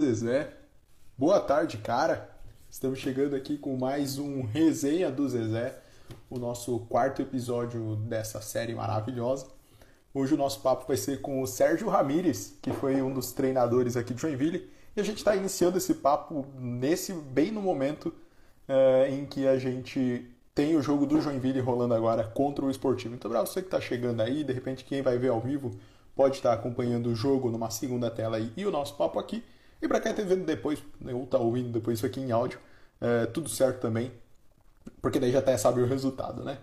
Zezé. Boa tarde, cara. Estamos chegando aqui com mais um Resenha do Zezé, o nosso quarto episódio dessa série maravilhosa. Hoje o nosso papo vai ser com o Sérgio Ramírez, que foi um dos treinadores aqui de Joinville, e a gente está iniciando esse papo nesse bem no momento uh, em que a gente tem o jogo do Joinville rolando agora contra o Esportivo. Então, para você que está chegando aí, de repente quem vai ver ao vivo pode estar acompanhando o jogo numa segunda tela aí e o nosso papo aqui. E para quem está vendo depois, né, ou está ouvindo depois isso aqui em áudio, é, tudo certo também, porque daí já até sabe o resultado, né?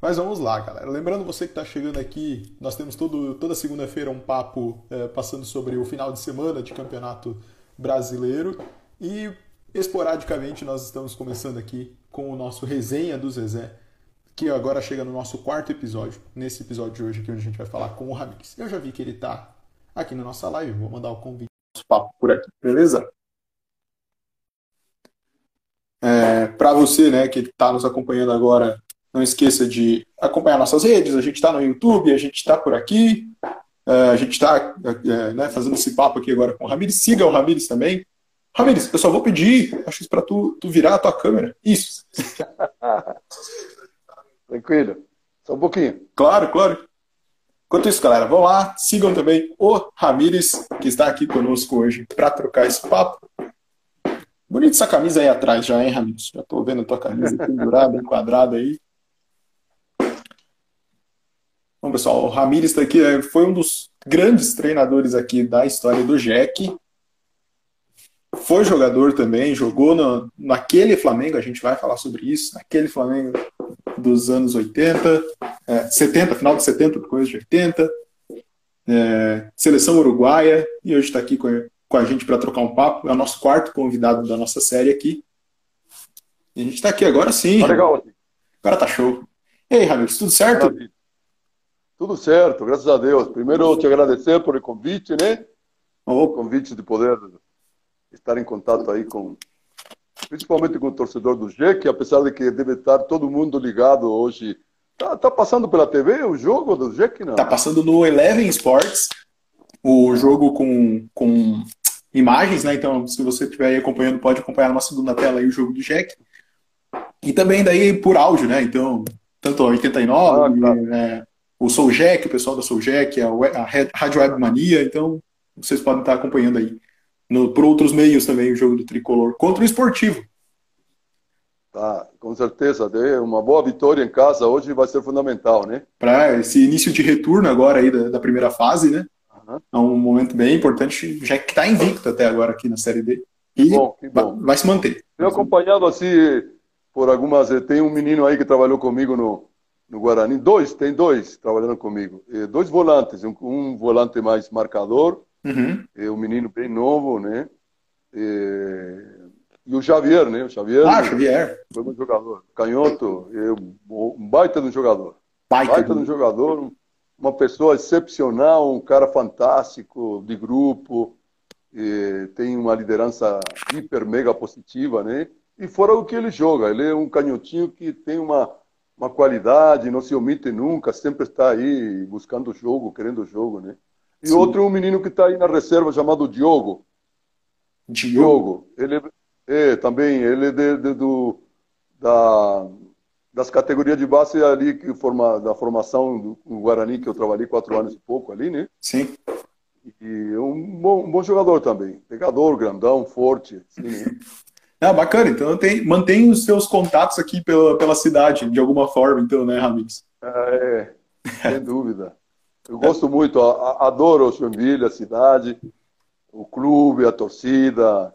Mas vamos lá, galera. Lembrando você que está chegando aqui, nós temos todo, toda segunda-feira um papo é, passando sobre o final de semana de campeonato brasileiro e esporadicamente nós estamos começando aqui com o nosso resenha do Zezé, que agora chega no nosso quarto episódio, nesse episódio de hoje aqui onde a gente vai falar com o Ramires. Eu já vi que ele está aqui na nossa live, vou mandar o convite papo por aqui, beleza? É, para você, né, que está nos acompanhando agora, não esqueça de acompanhar nossas redes. A gente está no YouTube, a gente está por aqui, é, a gente está é, né, fazendo esse papo aqui agora com o Ramires. Siga o Ramires também. Ramires, eu só vou pedir, acho que para tu, tu virar a tua câmera. Isso. Tranquilo. Só um pouquinho. Claro, claro. Enquanto isso, galera, vão lá, sigam também o Ramires, que está aqui conosco hoje para trocar esse papo. Bonita essa camisa aí atrás já, hein, Ramires? Já estou vendo a tua camisa pendurada, enquadrada aí. Bom, pessoal, o Ramires está aqui, é, foi um dos grandes treinadores aqui da história do Jack. Foi jogador também, jogou no, naquele Flamengo, a gente vai falar sobre isso, naquele Flamengo dos anos 80, é, 70, final de 70, coisa de 80, é, seleção uruguaia, e hoje está aqui com a, com a gente para trocar um papo. É o nosso quarto convidado da nossa série aqui. E a gente está aqui agora sim. Tá legal. Agora tá show. E aí, Ramiro, tudo certo? Maravilha. Tudo certo, graças a Deus. Primeiro, te agradecer por o convite, né? O convite de poder estar em contato aí com principalmente com o torcedor do G, que apesar de que deve estar todo mundo ligado hoje, tá, tá passando pela TV o jogo do que não? Tá passando no Eleven Sports, o jogo com, com imagens, né? Então, se você estiver aí acompanhando, pode acompanhar numa segunda tela aí o jogo do Jack. E também daí por áudio, né? Então, tanto a 89, ah, claro. é, o Soul Jack, o pessoal da Soul Jack, a, a Rádio Web Mania, então vocês podem estar acompanhando aí no, por outros meios também o jogo do tricolor contra o esportivo. Tá, com certeza. Uma boa vitória em casa hoje vai ser fundamental, né? Para esse início de retorno agora aí da, da primeira fase, né? Uhum. É um momento bem importante, já que está invicto até agora aqui na Série D. E bom, bom. Vai, vai, se manter. Tenho acompanhado assim por algumas. Tem um menino aí que trabalhou comigo no, no Guarani. Dois, tem dois trabalhando comigo. Dois volantes. Um, um volante mais marcador Uhum. É um menino bem novo, né? E, e, o Xavier, né? O Xavier. Ah, Xavier. Foi um jogador. Canhoto, é um baita de um jogador. Baita, baita de um jogador. Uma pessoa excepcional, um cara fantástico, de grupo. tem uma liderança hiper mega positiva, né? E fora o que ele joga, ele é um canhotinho que tem uma, uma qualidade, não se omite nunca, sempre está aí buscando o jogo, querendo o jogo, né? E Sim. outro um menino que está aí na reserva chamado Diogo. Diogo. Ele é, também, ele é de, de, do, da, das categorias de base ali, que forma, da formação do Guarani, que eu trabalhei quatro anos e pouco ali, né? Sim. E um bom, um bom jogador também. Pegador, grandão, forte. Assim, né? Ah, bacana. Então tem, mantém os seus contatos aqui pela, pela cidade, de alguma forma, então, né, Ramires? É, sem dúvida. Eu gosto muito, adoro o Joinville, a cidade, o clube, a torcida.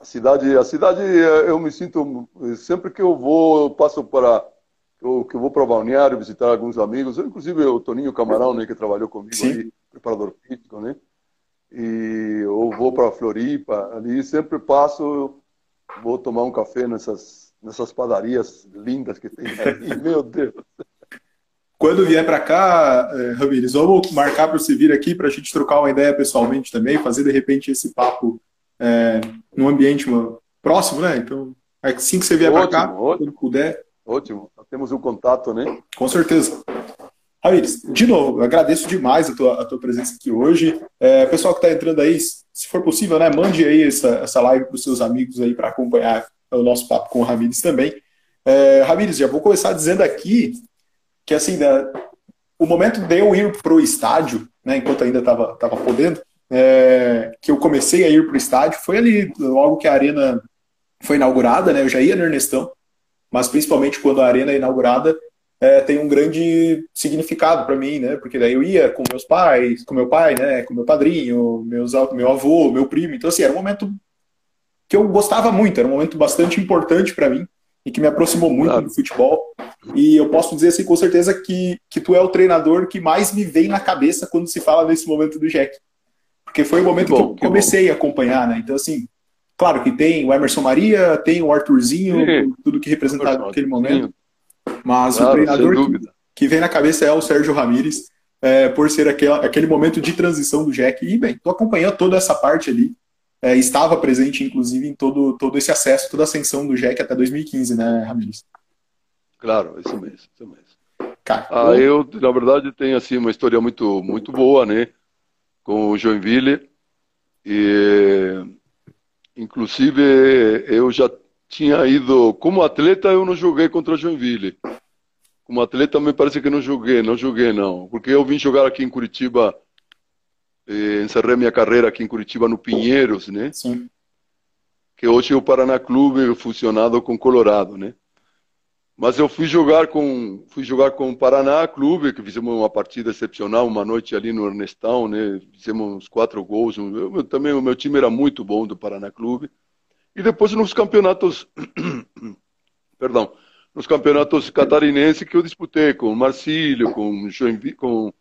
A cidade, a cidade, eu me sinto sempre que eu vou, eu passo para eu, que eu vou para balneário visitar alguns amigos, inclusive o Toninho Camarão, né, que trabalhou comigo Sim. aí, preparador físico, né? E eu vou para Floripa, ali sempre passo, vou tomar um café nessas nessas padarias lindas que tem aí, meu Deus. Quando vier para cá, é, Ramires, vamos marcar para você vir aqui para a gente trocar uma ideia pessoalmente também, fazer de repente esse papo é, num ambiente próximo, né? Então, assim que você vier para cá, ótimo. quando puder. Ótimo, temos um contato, né? Com certeza. Ramires, de novo, agradeço demais a tua, a tua presença aqui hoje. É, pessoal que está entrando aí, se for possível, né, mande aí essa, essa live para os seus amigos aí para acompanhar o nosso papo com o Ramires também. É, Ramires, já vou começar dizendo aqui que assim, né, o momento de eu ir para o estádio, né, enquanto ainda estava tava podendo, é, que eu comecei a ir para o estádio, foi ali, logo que a arena foi inaugurada, né, eu já ia no Ernestão, mas principalmente quando a arena é inaugurada, é, tem um grande significado para mim, né? Porque daí eu ia com meus pais, com meu pai, né? Com meu padrinho, meus, meu avô, meu primo. Então, assim, era um momento que eu gostava muito, era um momento bastante importante para mim e que me aproximou muito claro. do futebol. E eu posso dizer assim com certeza que, que tu é o treinador que mais me vem na cabeça quando se fala nesse momento do Jack. Porque foi o momento que, bom, que eu comecei bom. a acompanhar, né? Então, assim, claro que tem o Emerson Maria, tem o Arthurzinho, Sim. tudo que representava naquele momento. Mas claro, o treinador que, que, vem na cabeça é o Sérgio Ramírez, é, por ser aquele, aquele momento de transição do Jack. E, bem, tô acompanhando toda essa parte ali. É, estava presente, inclusive, em todo, todo esse acesso, toda a ascensão do Jack até 2015, né, Ramírez? Claro, isso mesmo, isso mesmo. Cara, ah, eu, na verdade, tenho assim, uma história muito, muito boa, né? Com o Joinville. E, inclusive, eu já tinha ido como atleta, eu não joguei contra o Joinville. Como atleta, me parece que não joguei, não joguei não, porque eu vim jogar aqui em Curitiba, eh, encerrei minha carreira aqui em Curitiba no Pinheiros, né? Sim. Que hoje é o Paraná Clube fusionado com Colorado, né? Mas eu fui jogar com fui jogar com o Paraná Clube, que fizemos uma partida excepcional, uma noite ali no Ernestão, né? Fizemos uns quatro gols. Eu, também o meu time era muito bom do Paraná Clube. E depois nos campeonatos, perdão, nos campeonatos catarinenses que eu disputei com Marcílio, com Joinville, com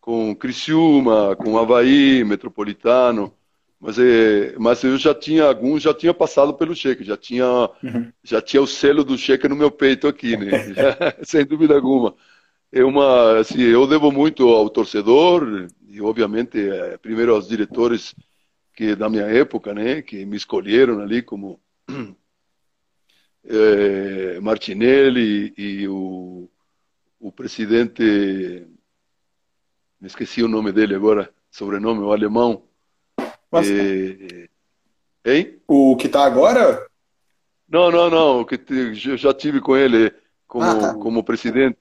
com Criciúma, com Havaí, Metropolitano, mas é, mas eu já tinha alguns já tinha passado pelo cheque, já tinha uhum. já tinha o selo do cheque no meu peito aqui, né? Já, sem dúvida alguma. É uma, assim, eu devo muito ao torcedor e obviamente é, primeiro aos diretores que da minha época, né, que me escolheram ali como é, Martinelli e o, o presidente, me esqueci o nome dele agora, sobrenome, o alemão. Mas, é, hein? O que está agora? Não, não, não, o que eu já tive com ele como, ah, tá. como presidente.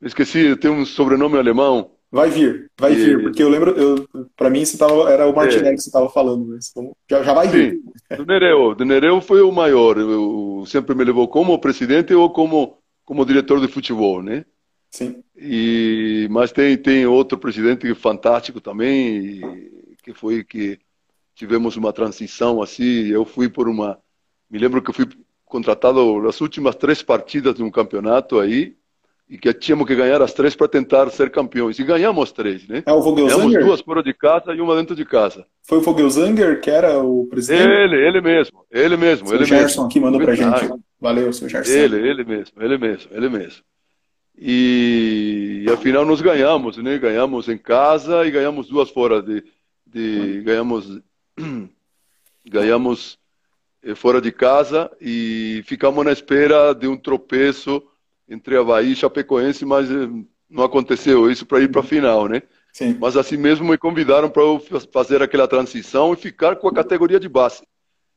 Esqueci, tem um sobrenome alemão. Vai vir, vai e... vir, porque eu lembro, eu, pra mim você tava, era o Martinelli é. que você estava falando, mas então, já, já vai vir. Sim. Do Nereu, do Nereu foi o maior, eu, sempre me levou como presidente ou como, como diretor de futebol, né? Sim. E, mas tem, tem outro presidente fantástico também, que foi que tivemos uma transição assim, eu fui por uma, me lembro que eu fui contratado nas últimas três partidas de um campeonato aí, e que tínhamos que ganhar as três para tentar ser campeões. E ganhamos três, né? É o Vogelzanger? Ganhamos duas fora de casa e uma dentro de casa. Foi o Vogelzanger que era o presidente? Ele, ele mesmo, ele mesmo. Seu ele Gerson mesmo. aqui mandou para gente. Valeu, seu Gerson. Ele, ele mesmo, ele mesmo, ele mesmo. E, e afinal nós ganhamos, né? Ganhamos em casa e ganhamos duas fora de, de ganhamos ganhamos eh, fora de casa e ficamos na espera de um tropeço entre Havaí e Chapecoense, mas eh, não aconteceu isso para ir para a final, né? Sim. Mas assim mesmo me convidaram para fazer aquela transição e ficar com a categoria de base.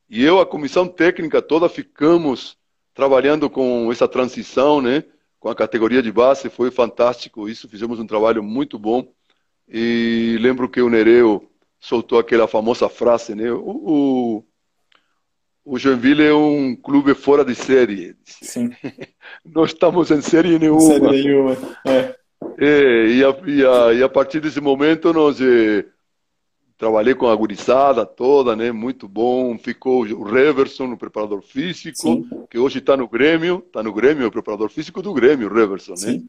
E eu, a comissão técnica toda, ficamos trabalhando com essa transição, né? Com a categoria de base, foi fantástico. Isso fizemos um trabalho muito bom. E lembro que o Nereu soltou aquela famosa frase, né? O, o o Joinville é um clube fora de série. Sim. Não estamos em série nenhuma. Série nenhuma. É. É, e, a, e, a, e, a, partir desse momento nós eh, trabalhei com a gurizada toda, né? Muito bom. Ficou o Reverson, o preparador físico, Sim. que hoje está no Grêmio, está no Grêmio, o preparador físico do Grêmio, o Reverson, né?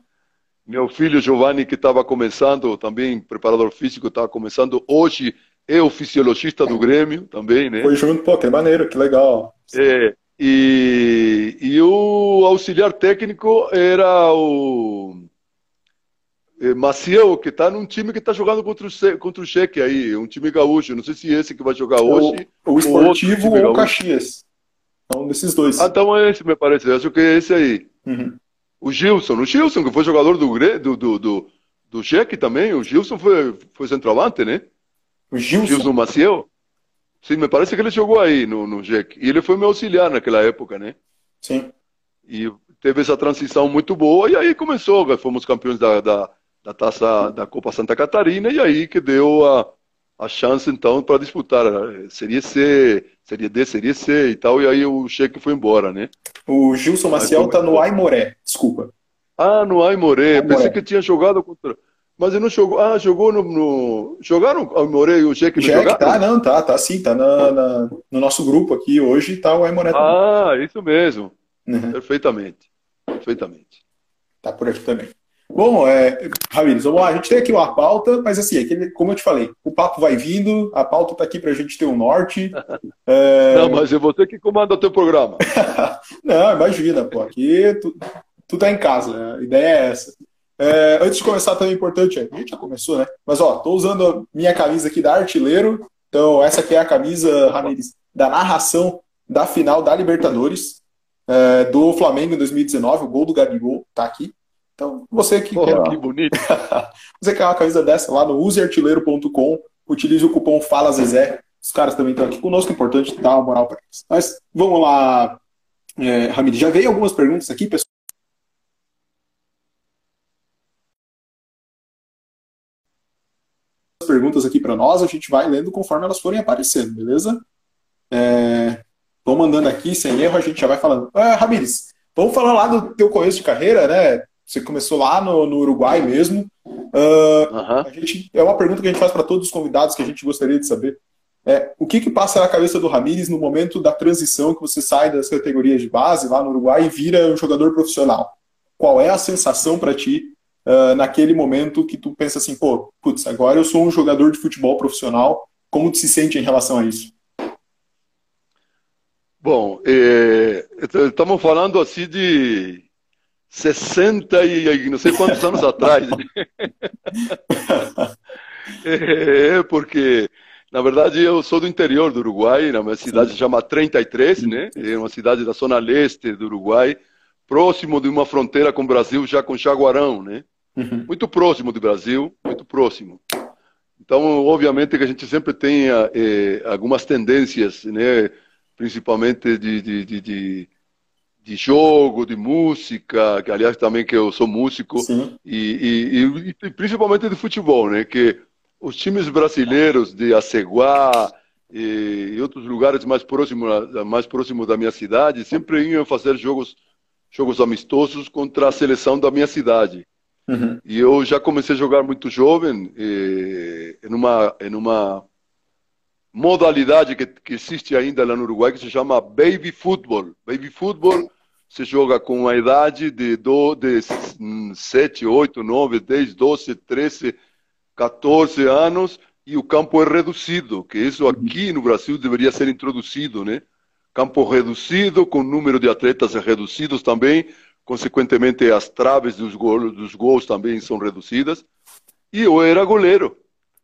Meu filho Giovanni, que estava começando, também preparador físico, estava começando hoje é o fisiologista do Grêmio também, né? Foi junto, pô, que maneiro, que legal. É, e, e o auxiliar técnico era o é, Maciel, que está num time que está jogando contra o, contra o Cheque aí, um time gaúcho. Não sei se esse que vai jogar hoje. O, o Esportivo ou, ou o Caxias. Então, desses dois. Ah, então é esse, me parece. Acho que é esse aí. Uhum. O Gilson. O Gilson, que foi jogador do, do, do, do do Cheque também. O Gilson foi, foi centroavante, né? O Gilson? Gilson Maciel. Sim, me parece que ele jogou aí no, no JEC. E ele foi meu auxiliar naquela época, né? Sim. E teve essa transição muito boa e aí começou. Fomos campeões da, da, da taça da Copa Santa Catarina e aí que deu a, a chance então para disputar. Seria C, seria D, seria C e tal. E aí o Cheque foi embora, né? O Gilson Maciel tá no Aimoré, desculpa. Ah, no Aimoré. Aimoré. Pensei que tinha jogado contra. Mas ele não jogou. Ah, jogou no. no... Jogaram o Aimoré e o Jack no Jack tá, não, tá, tá sim, tá na, na, no nosso grupo aqui hoje, tá o Aimoré também. Ah, isso mesmo. Uhum. Perfeitamente. Perfeitamente. Tá por aqui também. Bom, é, Ramires, vamos lá. A gente tem aqui uma pauta, mas assim, aquele, como eu te falei, o papo vai vindo, a pauta tá aqui pra gente ter um norte. É... Não, mas é você que comanda o teu programa. não, imagina, pô, aqui tu, tu tá em casa, né? a ideia é essa. É, antes de começar, também é importante, a gente já começou, né? Mas ó, tô usando a minha camisa aqui da Artilheiro. Então, essa aqui é a camisa, Ramires, da narração da final da Libertadores é, do Flamengo em 2019, o gol do Gabigol tá aqui. Então, você que quer. Que bonito. você quer uma camisa dessa lá no useartilheiro.com, utilize o cupom Fala Zezé. Os caras também estão aqui conosco, é importante dar uma moral para eles. Mas vamos lá, é, Ramires. Já veio algumas perguntas aqui, pessoal. perguntas aqui para nós, a gente vai lendo conforme elas forem aparecendo, beleza? É, vão mandando aqui, sem erro, a gente já vai falando. Ah, Ramires, vamos falar lá do teu começo de carreira, né? Você começou lá no, no Uruguai mesmo. Uh, uhum. a gente, é uma pergunta que a gente faz para todos os convidados que a gente gostaria de saber. É, o que, que passa na cabeça do Ramires no momento da transição que você sai das categorias de base lá no Uruguai e vira um jogador profissional? Qual é a sensação para ti uh, naquele momento que tu pensa assim, pô, putz, agora eu sou um jogador de futebol profissional, como tu se sente em relação a isso? Bom, é, estamos falando assim de 60 e não sei quantos anos atrás. é, porque, na verdade, eu sou do interior do Uruguai, na minha cidade se chama 33, né? É uma cidade da zona leste do Uruguai, próximo de uma fronteira com o Brasil, já com Jaguarão, né? Uhum. Muito próximo do Brasil, muito próximo. Então, obviamente que a gente sempre tem eh, algumas tendências, né? principalmente de, de, de, de, de jogo, de música, que aliás também que eu sou músico, e, e, e, principalmente de futebol, né? que os times brasileiros de Aceguá e, outros lugares mais próximos, mais próximos da minha cidade sempre iam fazer jogos, jogos amistosos contra a seleção da minha cidade. Uhum. E eu já comecei a jogar muito jovem, em, uma, em uma modalidade que, que existe ainda lá no Uruguai, que se chama Baby Football. Baby Football se joga com a idade de, do, de 7, 8, 9, 10, 12, 13, 14 anos e o campo é reduzido, que isso aqui no Brasil deveria ser introduzido, né? Campo reduzido, com número de atletas reduzidos também, consequentemente as traves dos gols, dos gols também são reduzidas. E eu era goleiro.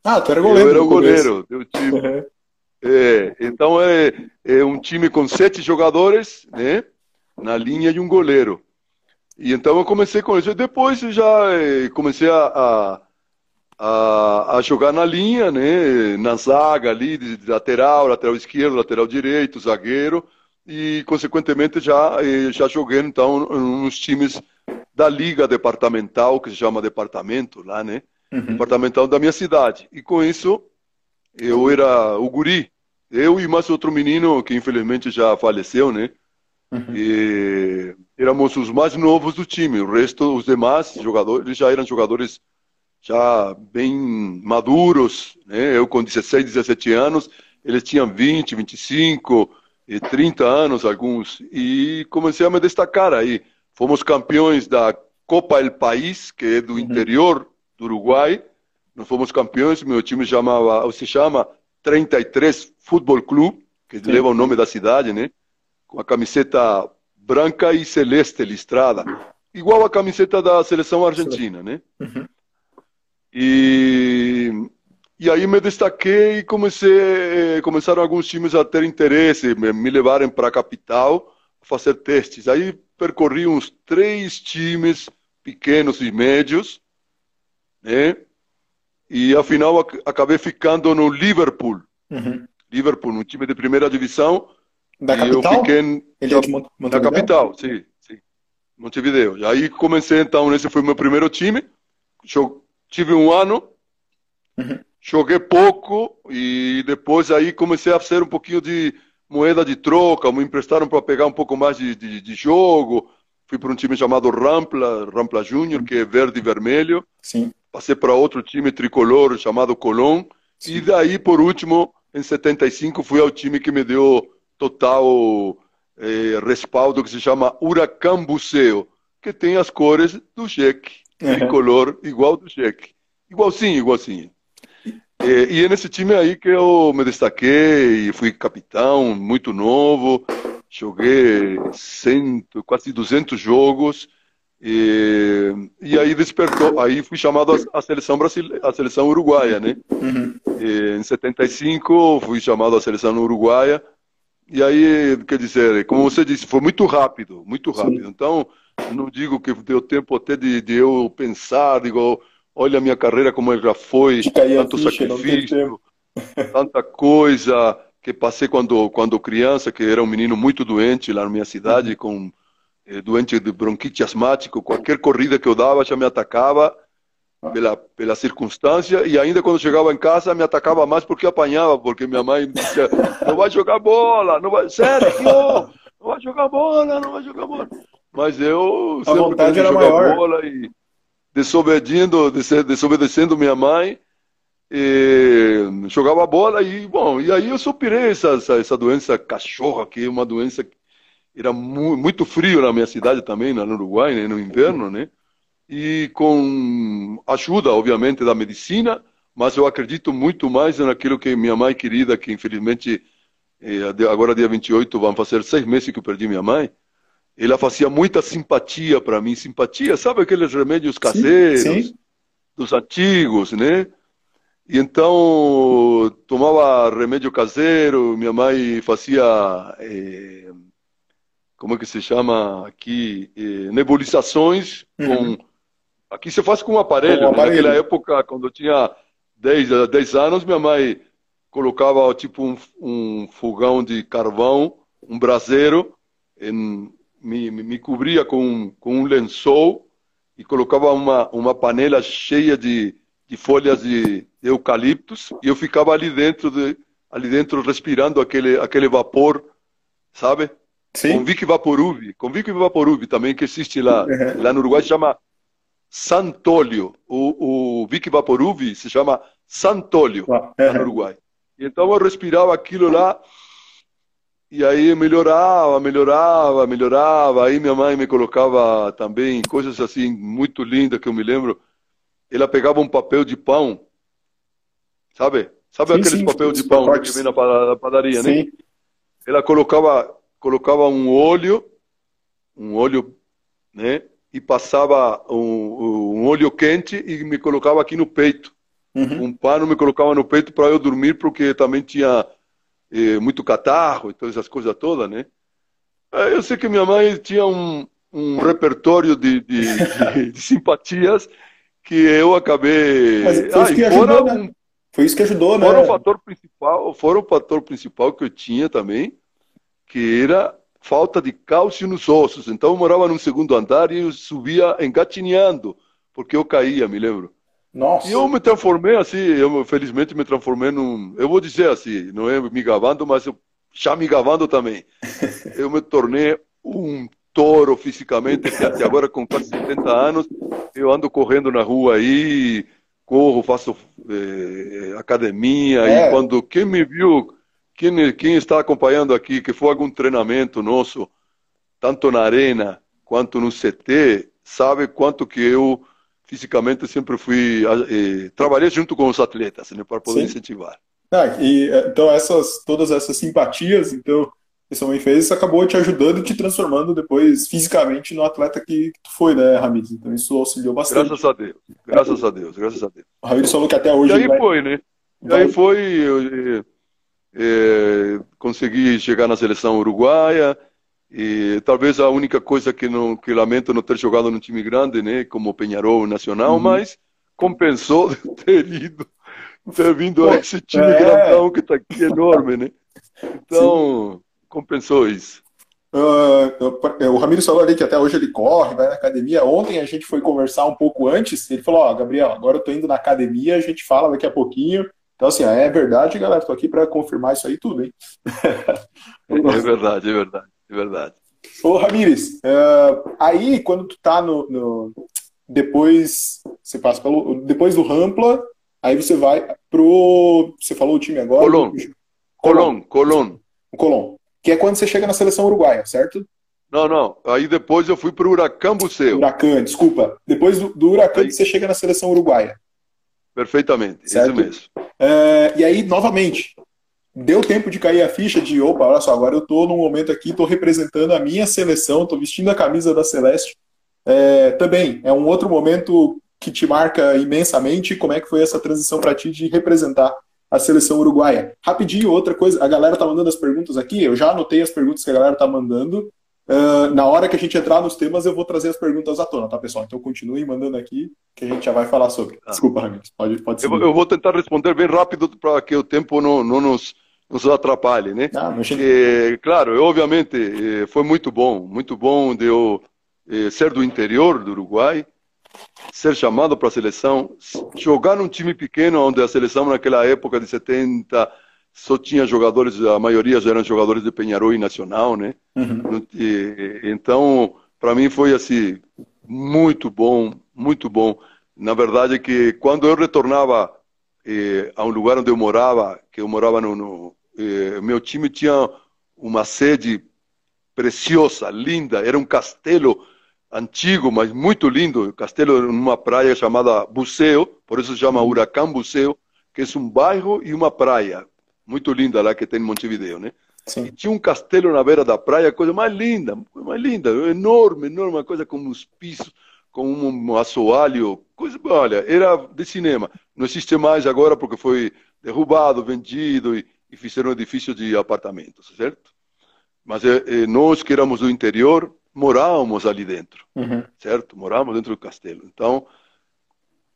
Ah, tu era goleiro. Eu era goleiro time. Uhum. É, então é, é um time com sete jogadores, né? Na linha e um goleiro. E então eu comecei com isso. Depois já é, comecei a, a, a, jogar na linha, né? Na zaga ali, de lateral, lateral esquerdo, lateral direito, zagueiro e consequentemente já eh, já joguei então nos times da liga departamental que se chama departamento lá né uhum. departamental da minha cidade e com isso eu era o guri eu e mais outro menino que infelizmente já faleceu né uhum. e éramos os mais novos do time o resto os demais jogadores já eram jogadores já bem maduros né eu com 16 17 anos eles tinham 20 25 e 30 anos, alguns, e comecei a me destacar aí. Fomos campeões da Copa El País, que é do uhum. interior do Uruguai. Nós fomos campeões, meu time chamava, se chama 33 Futebol Clube, que Sim. leva o nome da cidade, né? Com a camiseta branca e celeste listrada, igual a camiseta da seleção argentina, né? Uhum. E e aí me destaquei e comecei, começaram alguns times a ter interesse, me, me levarem para a capital fazer testes. Aí percorri uns três times pequenos e médios, né? E afinal acabei ficando no Liverpool. Uhum. Liverpool, um time de primeira divisão. Da e capital? eu fiquei em- Ele é de Mon- da Montevideo? capital, sim, sim. Montevideo. E aí comecei então, esse foi meu primeiro time. Jo- Tive um ano, Uhum. joguei pouco e depois aí comecei a fazer um pouquinho de moeda de troca, me emprestaram para pegar um pouco mais de, de, de jogo. Fui para um time chamado Rampla, Rampla Júnior, que é verde e vermelho. Sim. Passei para outro time tricolor chamado Colón. E daí, por último, em 75, fui ao time que me deu total eh, respaldo, que se chama Huracão Buceo, que tem as cores do Jeque, Uhum. tricolor igual do Jeque. Igualzinho, igualzinho. Eh, e é nesse time aí que eu me destaquei e fui capitão, muito novo. Joguei cento, quase 200 jogos. E, e aí despertou, aí fui chamado à- seleção brasileira, à seleção uruguaia, né? Uhum. E em 75 fui chamado à seleção uruguaia. E aí, quer dizer, como você disse, foi muito rápido, muito rápido. Então, não digo que deu tempo até de, de eu pensar, digo, olha a minha carreira como ela já foi, tanto ficha, sacrifício, tanta coisa que passei quando quando criança, que era um menino muito doente lá na minha cidade, com eh, doente de bronquite asmático, qualquer corrida que eu dava já me atacava pela pela circunstância e ainda quando chegava em casa me atacava mais porque apanhava, porque minha mãe dizia, não vai jogar bola, não vai, Sérgio, não vai jogar bola, não vai jogar bola. Mas eu A sempre vontade era jogar maior. bola e desobedecendo, desobedecendo minha mãe, jogava bola e bom, e aí eu superei essa, essa, essa doença cachorra, que é uma doença que era mu muito frio na minha cidade também, lá no Uruguai, né, no inverno, né? E com ajuda, obviamente, da medicina, mas eu acredito muito mais naquilo que minha mãe querida, que infelizmente eh, agora dia 28 vão fazer seis meses que eu perdi minha mãe. Ela fazia muita simpatia para mim, simpatia, sabe aqueles remédios caseiros sim. dos antigos, né? E então tomava remédio caseiro, minha mãe fazia, eh, como é que se chama aqui, eh, nebulizações Uhum. com, aqui se faz com um aparelho, Com um né? aparelho. naquela época, quando eu tinha 10, a 10 anos, minha mãe colocava tipo um, um fogão de carvão, um braseiro, em- me, me cobria com, com um lençol e colocava uma, uma panela cheia de, de folhas de, de eucaliptos e eu ficava ali dentro, de, ali dentro respirando aquele, aquele vapor, sabe? Sim. Convic Vaporub, Convic Vaporub também que existe lá, Uhum. lá no Uruguai se chama Santólio. O, o Vic Vaporub se chama Santólio Lá. lá no Uhum. Uruguai. Então eu respirava aquilo lá e aí melhorava, melhorava, melhorava. Aí minha mãe me colocava também coisas assim muito lindas que eu me lembro. Ela pegava um papel de pão, sabe? Sabe Sim, aqueles sim, papel de pão pacotes. que vem na pa- na padaria, né? Sim. ela colocava colocava um óleo um óleo né e passava um, um óleo quente e me colocava aqui no peito Uhum. um pano me colocava no peito para eu dormir porque também tinha eh, muito catarro e todas essas coisas todas né Aí eu sei que minha mãe tinha um, um repertório de, de, de- de simpatias que eu acabei Mas foi isso que ajudou, né? um Foi isso que ajudou, né? Fora o fator principal, fora o fator principal que eu tinha também, que era falta de cálcio nos ossos. Então eu morava num segundo andar e eu subia engatinhando, porque eu caía, me lembro. Nossa. E eu me transformei assim, eu felizmente me transformei num, eu vou dizer assim, não é me gavando, mas eu, já me gavando também. Eu me tornei um touro fisicamente, que até agora com quase 70 anos, eu ando correndo na rua aí, corro, faço eh, academia, É. e quando quem me viu, quem, quem está acompanhando aqui, que foi algum treinamento nosso, tanto na arena quanto no CT, sabe quanto que eu fisicamente sempre fui, eh, trabalhei junto com os atletas, né, para poder Sim. incentivar. Ah, e, eh, então essas, todas essas simpatias, então, que sua mãe fez, isso acabou te ajudando e te transformando depois fisicamente no atleta que, que tu foi, né, Ramires? Então isso auxiliou bastante. Graças a Deus, graças a Deus, graças a Deus. O Ramires falou que até E hoje aí vai, foi, né? E aí foi, eu, eh, eh, consegui chegar na seleção uruguaia e talvez a única coisa que não que lamento não ter jogado num time grande, né, como Peñarol Nacional, Uhum. mas compensou ter ido, ter vindo a esse time é. grandão que está aqui enorme, né? Então, Sim. compensou isso. Uh, o Ramiro falou ali que até hoje ele corre, vai na academia. Ontem a gente foi conversar um pouco antes. Ele falou: Ó, oh, Gabriel, agora eu tô indo na academia, a gente fala daqui a pouquinho. Então, assim, é verdade, galera. Tô aqui para confirmar isso aí tudo, hein? é verdade, é verdade, é verdade. Ô, Ramires, uh, aí quando tu tá no, no, Depois. Você passa pelo. Depois do Rampla, aí você vai pro. Você falou o time agora? Colón. Colón, Colón. O Colón. Que é quando você chega na seleção uruguaia, certo? Não, não. Aí depois eu fui pro Huracan Buceu. Huracan, desculpa. Depois do, do Huracan aí... você chega na seleção uruguaia. Perfeitamente, certo? isso mesmo. É, e aí, novamente, deu tempo de cair a ficha de, opa, olha só, agora eu estou num momento aqui, estou representando a minha seleção, estou vestindo a camisa da Celeste. É, também, é um outro momento que te marca imensamente. Como é que foi essa transição para ti de representar a seleção uruguaia? Rapidinho, outra coisa, a galera tá mandando as perguntas aqui, eu já anotei as perguntas que a galera tá mandando. Uh, na hora que a gente entrar nos temas, eu vou trazer as perguntas à tona, tá, pessoal? Então continue mandando aqui, que a gente já vai falar sobre. Ah. Desculpa, Ramires, pode, pode eu, eu, vou tentar responder bem rápido para que o tempo não, não nos nos atrapalhe, né? Ah, é, claro, obviamente é, foi muito bom, muito bom de eu é, ser do interior do Uruguai, ser chamado para a seleção, jogar num time pequeno onde a seleção naquela época de 70 só tinha jogadores, a maioria já eram jogadores de Penharol e Nacional, né? Uhum. E, então, para mim foi assim muito bom, muito bom. Na verdade que quando eu retornava eh, a um lugar onde eu morava, que eu morava no, no eh, meu time tinha uma sede preciosa, linda, era um castelo antigo, mas muito lindo, castelo numa praia chamada Buceo, por isso se chama Huracán Buceo, que é um bairro e uma praia muito linda lá que tem em Montevideo, né? Sim. E tinha um castelo na beira da praia, coisa mais linda, mais linda, enorme, enorme, uma coisa com uns pisos, com um assoalho, coisa, olha, era de cinema. Não existe mais agora porque foi derrubado, vendido e, e fizeram um edifício de apartamentos, certo? Mas eh, nós que éramos do interior, morávamos ali dentro, uhum. certo? Morávamos dentro do castelo. Então,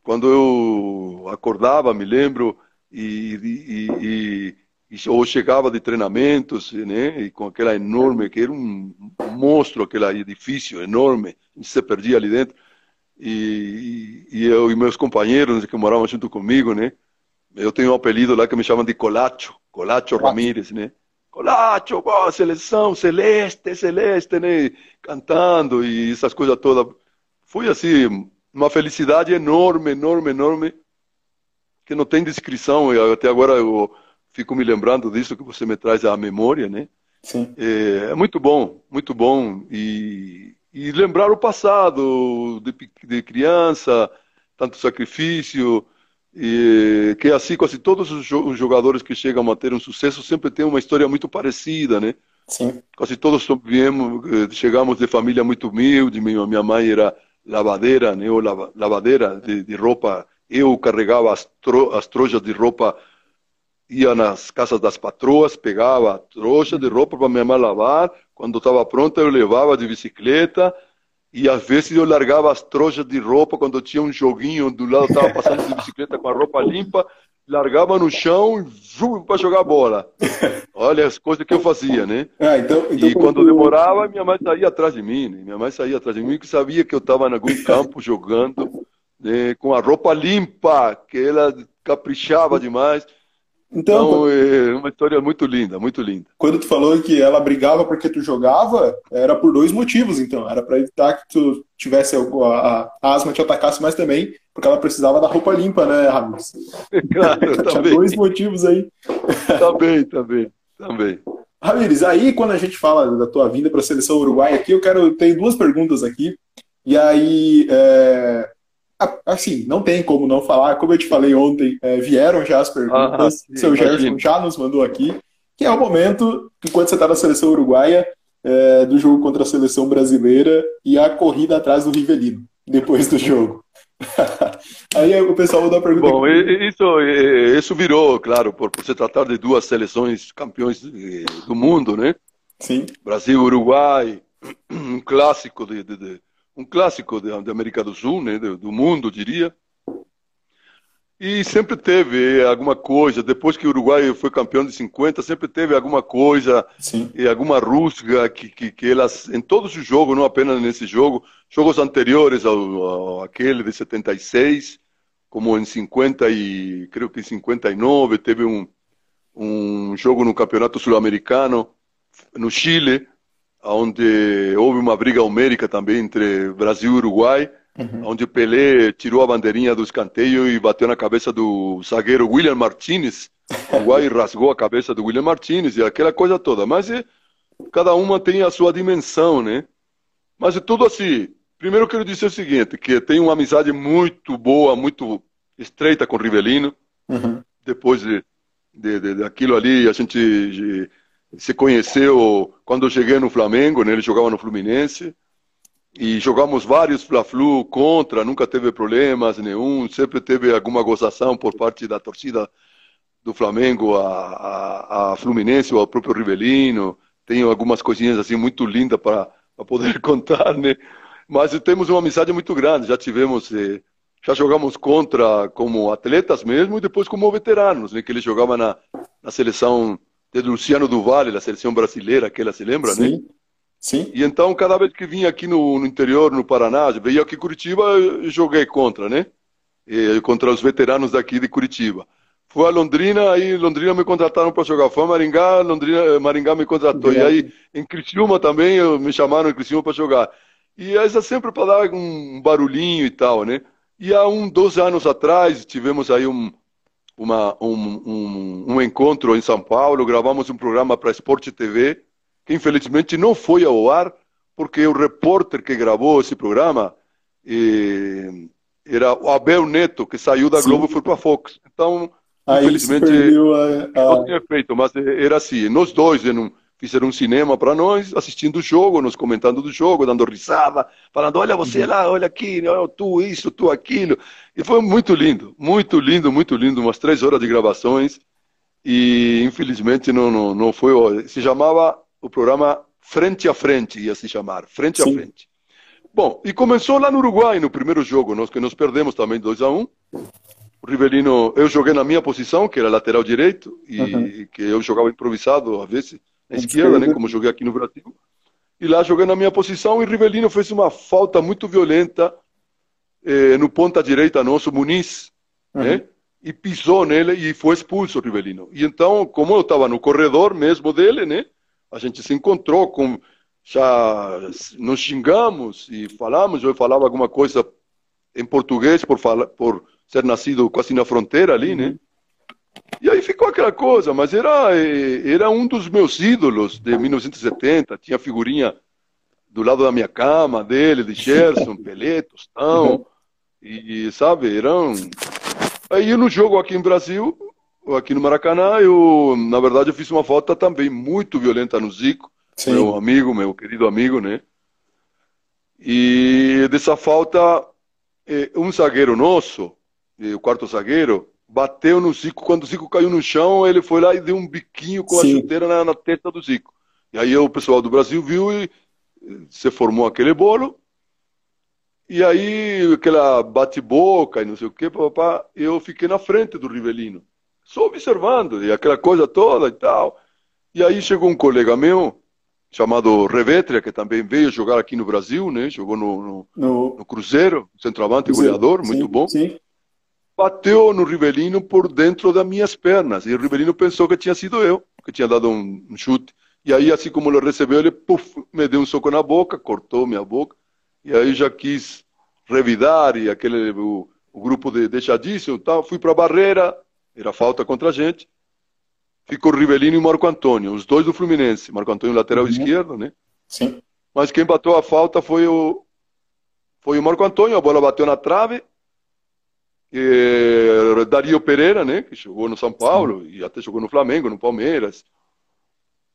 quando eu acordava, me lembro, e, e, e, e ou chegava de treinamentos, né? E com aquela enorme, que era um monstro, aquele edifício enorme, a gente se perdia ali dentro. E, e, eu e meus companheiros que moravam junto comigo, né? Eu tenho um apelido lá que me chamam de Colacho, Colacho Ramírez, né? Colacho, oh, seleção, celeste, celeste, né? Cantando e essas coisas todas. Foi assim, uma felicidade enorme, enorme, enorme, que não tem descrição. Eu, até agora eu fico me lembrando disso que você me traz à memória, né? Sim. É, é muito bom, muito bom. E, e lembrar o passado de, de criança, tanto sacrifício, e que assim quase todos os jogadores que chegam a ter um sucesso sempre têm uma história muito parecida, né? Sim. Quase todos viemos, eh, chegamos de família muito humilde. Minha, minha mãe era lavadeira, né? Ou lavadeira de, de roupa. Eu carregava as, tro, as trojas de roupa, ia nas casas das patroas, pegava a trouxa de roupa para minha mãe lavar. Quando estava pronta, eu levava de bicicleta e às vezes eu largava as trouxas de roupa quando tinha um joguinho do lado, estava passando de bicicleta com a roupa limpa, largava no chão e para jogar bola. Olha as coisas que eu fazia, né? Ah, então, então, e quando demorava, minha mãe saía atrás de mim. Né? Minha mãe saía atrás de mim, que sabia que eu estava em algum campo jogando com a roupa limpa, que ela caprichava demais. Então, então, é uma história muito linda, muito linda. Quando tu falou que ela brigava porque tu jogava, era por dois motivos, então. Era para evitar que tu tivesse a, a, a, asma te atacasse, mas também porque ela precisava da roupa limpa, né, Ramos? Claro, Tinha dois motivos aí. Também, também, também. Ramires, aí quando a gente fala da tua vinda para a seleção uruguaia aqui, eu quero tem duas perguntas aqui. E aí, é, assim, não tem como não falar. Como eu te falei ontem, é, vieram já as perguntas. Ah, Seu Gerson já nos mandou aqui, que é o momento, enquanto você está na seleção uruguaia, é, do jogo contra a seleção brasileira e a corrida atrás do Rivelino, depois do jogo. Aí o pessoal mandou a pergunta. Bom, aqui. isso, isso virou, claro, por, por se tratar de duas seleções campeões do mundo, né? Sim. Brasil Uruguai, um clássico de, de, de um clássico da América do Sul, né, do, mundo, diria. E sempre teve alguma coisa, depois que o Uruguai foi campeão de 50, sempre teve alguma coisa, Sim. e alguma rusga que, que, que, elas, em todos os jogos, não apenas nesse jogo, jogos anteriores ao, ao aquele de 76, como em 50 e, creio que em 59, teve um, um jogo no Campeonato Sul-Americano, no Chile, onde houve uma briga homérica também entre Brasil e Uruguai, uhum. onde Pelé tirou a bandeirinha do escanteio e bateu na cabeça do zagueiro William Martinez. O Uruguai rasgou a cabeça do William Martinez e aquela coisa toda. Mas é, cada uma tem a sua dimensão, né? Mas é tudo assim. Primeiro eu quero dizer o seguinte, que tenho uma amizade muito boa, muito estreita com o Rivelino. Uhum. Depois de, de, de, daquilo ali, a gente se conheceu quando eu cheguei no Flamengo, né? ele jogava no Fluminense e jogamos vários Fla-Flu contra, nunca teve problemas nenhum, sempre teve alguma gozação por parte da torcida do Flamengo, a, a, a Fluminense ou ao próprio Rivelino. Tenho algumas coisinhas assim muito lindas para poder contar, né? Mas temos uma amizade muito grande, já tivemos, eh, já jogamos contra como atletas mesmo e depois como veteranos, né? Que ele jogava na, na seleção de Luciano Duval, da seleção brasileira, aquela se lembra, Sim. né? Sim. E então, cada vez que vinha aqui no, no interior, no Paraná, veio aqui em Curitiba, eu joguei contra, né? E, contra os veteranos daqui de Curitiba. Fui a Londrina, aí Londrina me contrataram para jogar. Foi a Maringá, Londrina, eh, Maringá me contratou. E aí, em Criciúma também, me chamaram em Criciúma para jogar. E essa sempre para dar um barulhinho e tal, né? E há um, dois anos atrás, tivemos aí um, uma, um, um, um encontro em São Paulo, gravamos um programa para Esporte TV, que infelizmente não foi ao ar, porque o repórter que gravou esse programa eh, era o Abel Neto, que saiu da Sim. Globo e foi para a Fox. Então, Aí infelizmente, a, a... não tinha feito, mas era assim, nós dois fizeram um cinema para nós, assistindo o jogo, nos comentando do jogo, dando risada, falando, olha você uhum. lá, olha aqui, olha tu isso, tu aquilo. E foi muito lindo, muito lindo, muito lindo, umas três horas de gravações, e infelizmente não, não, não foi, se chamava o programa Frente a Frente, ia se chamar, Frente Sim. a Frente. Bom, e começou lá no Uruguai, no primeiro jogo, nós que nos perdemos também 2 a 1 um. O Rivelino, eu joguei na minha posição, que era lateral direito, e uhum. que eu jogava improvisado, às vezes, na esquerda, né, como joguei aqui no Brasil. E lá joguei na minha posição, e Rivelino fez uma falta muito violenta eh, no ponta direita nosso, Muniz, uhum. né? E pisou nele e foi expulso o Rivelino. E então, como eu estava no corredor mesmo dele, né? a gente se encontrou com já nos xingamos e falamos eu falava alguma coisa em português por falar por ser nascido quase na fronteira ali né e aí ficou aquela coisa mas era era um dos meus ídolos de 1970 tinha figurinha do lado da minha cama dele de Gerson Pelé Tostão e sabe eram aí no jogo aqui em Brasil aqui no Maracanã, eu, na verdade, eu fiz uma falta também muito violenta no Zico, Sim. meu amigo, meu querido amigo, né? E dessa falta, eh, um zagueiro nosso, eh, o quarto zagueiro, bateu no Zico. Quando o Zico caiu no chão, ele foi lá e deu um biquinho com Sim. a chuteira na, na testa do Zico. E aí o pessoal do Brasil viu e se formou aquele bolo. E aí, aquela bate-boca e não sei o que, papá, eu fiquei na frente do Rivelino só observando, e aquela coisa toda e tal. E aí chegou um colega meu, chamado Revetria, que também veio jogar aqui no Brasil, né? Jogou no, no, no... no Cruzeiro, centroavante goleador, muito bom. Sim. Bateu no Rivelino por dentro das minhas pernas. E o Rivelino pensou que tinha sido eu, que tinha dado um, um chute. E aí, assim como ele recebeu, ele puff, me deu um soco na boca, cortou minha boca. E aí já quis revidar, e aquele, o, o grupo de deixadíssimo tal. Fui para a barreira, era falta contra a gente. Ficou Rivelino e Marco Antônio, os dois do Fluminense. Marco Antônio lateral uhum. esquerdo, né? Sim. Mas quem bateu a falta foi o foi o Marco Antônio, a bola bateu na trave. E Dario Pereira, né, que jogou no São Paulo e até jogou no Flamengo, no Palmeiras.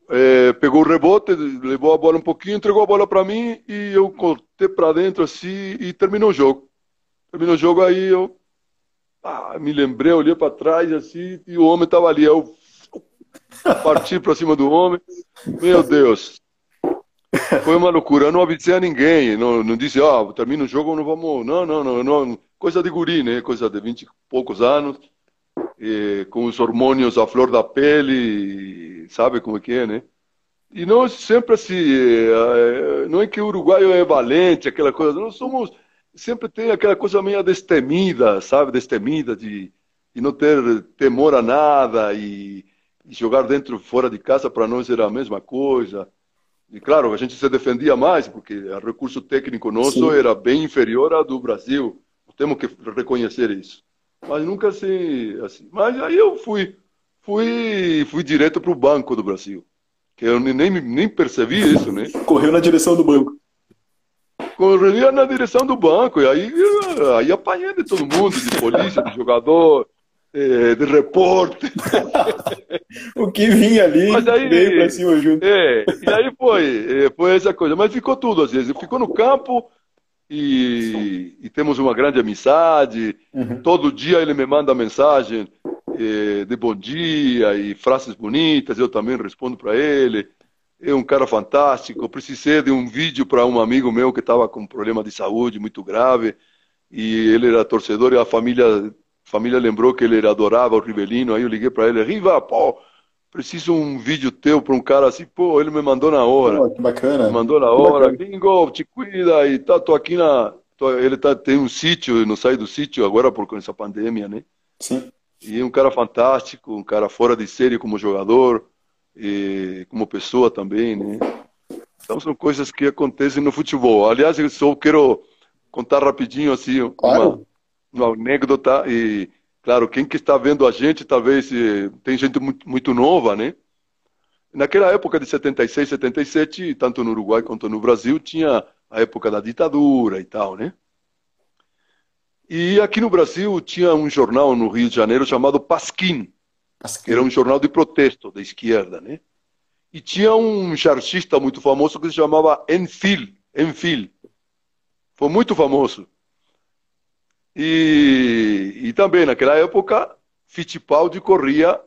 É, pegou o rebote, levou a bola um pouquinho, entregou a bola para mim e eu cortei para dentro assim e terminou o jogo. Terminou o jogo aí eu ah, me lembrei, olhei para trás assim e o homem estava ali. Eu parti para cima do homem. Meu Deus. Foi uma loucura. Eu não avisei a ninguém. Não, não disse, ó, oh, termina o jogo, não vamos. Não, não, não, não. Coisa de guri, né? Coisa de 20 e poucos anos, e, com os hormônios à flor da pele, sabe como é que é, né? E nós sempre assim, é, não é que o uruguaio é valente, aquela coisa, nós somos, sempre tem aquela coisa meio destemida, sabe? Destemida de, de não ter temor a nada e, e jogar dentro, fora de casa para nós era a mesma coisa. E claro, a gente se defendia mais, porque o recurso técnico nosso Sim. era bem inferior ao do Brasil. Temos que reconhecer isso. Mas nunca se. Assim. Mas aí eu fui, fui, fui direto para o Banco do Brasil. Que eu nem, nem percebi isso, né? Correu na direção do banco. Corria na direção do banco. E aí, aí apanhei de todo mundo, de polícia, de jogador, é, de repórter. o que vinha ali Mas aí, veio pra cima junto. É, e aí foi, é, foi essa coisa. Mas ficou tudo, às vezes. Ficou no campo e, e temos uma grande amizade. Uhum. Todo dia ele me manda mensagem eh, de bom dia e frases bonitas, eu também respondo para ele. É um cara fantástico. Eu precisei de um vídeo para um amigo meu que estava com um problema de saúde muito grave e ele era torcedor e a família a família lembrou que ele adorava o Rivelino. Aí eu liguei para ele, Riva, pô, preciso um vídeo teu para um cara assim, pô, ele me mandou na hora. Pô, que bacana. Me mandou na hora. Bingo, te cuida e tá, tô aqui na. Tô, ele tá, tem um sítio, não sai do sítio agora por essa pandemia, né? Sim. E um cara fantástico, um cara fora de série como jogador e como pessoa também, né? Então são coisas que acontecem no futebol. Aliás, eu só quero contar rapidinho assim claro. uma, uma anécdota e Claro, quem que está vendo a gente, talvez tem gente muito, muito nova, né? Naquela época de 76, 77, tanto no Uruguai quanto no Brasil, tinha a época da ditadura e tal, né? E aqui no Brasil tinha um jornal no Rio de Janeiro chamado Pasquim, Pasquim. que era um jornal de protesto da esquerda, né? E tinha um chargista muito famoso que se chamava Enfil, Enfil. Foi muito famoso. E, e também, naquela época, Fittipaldi corria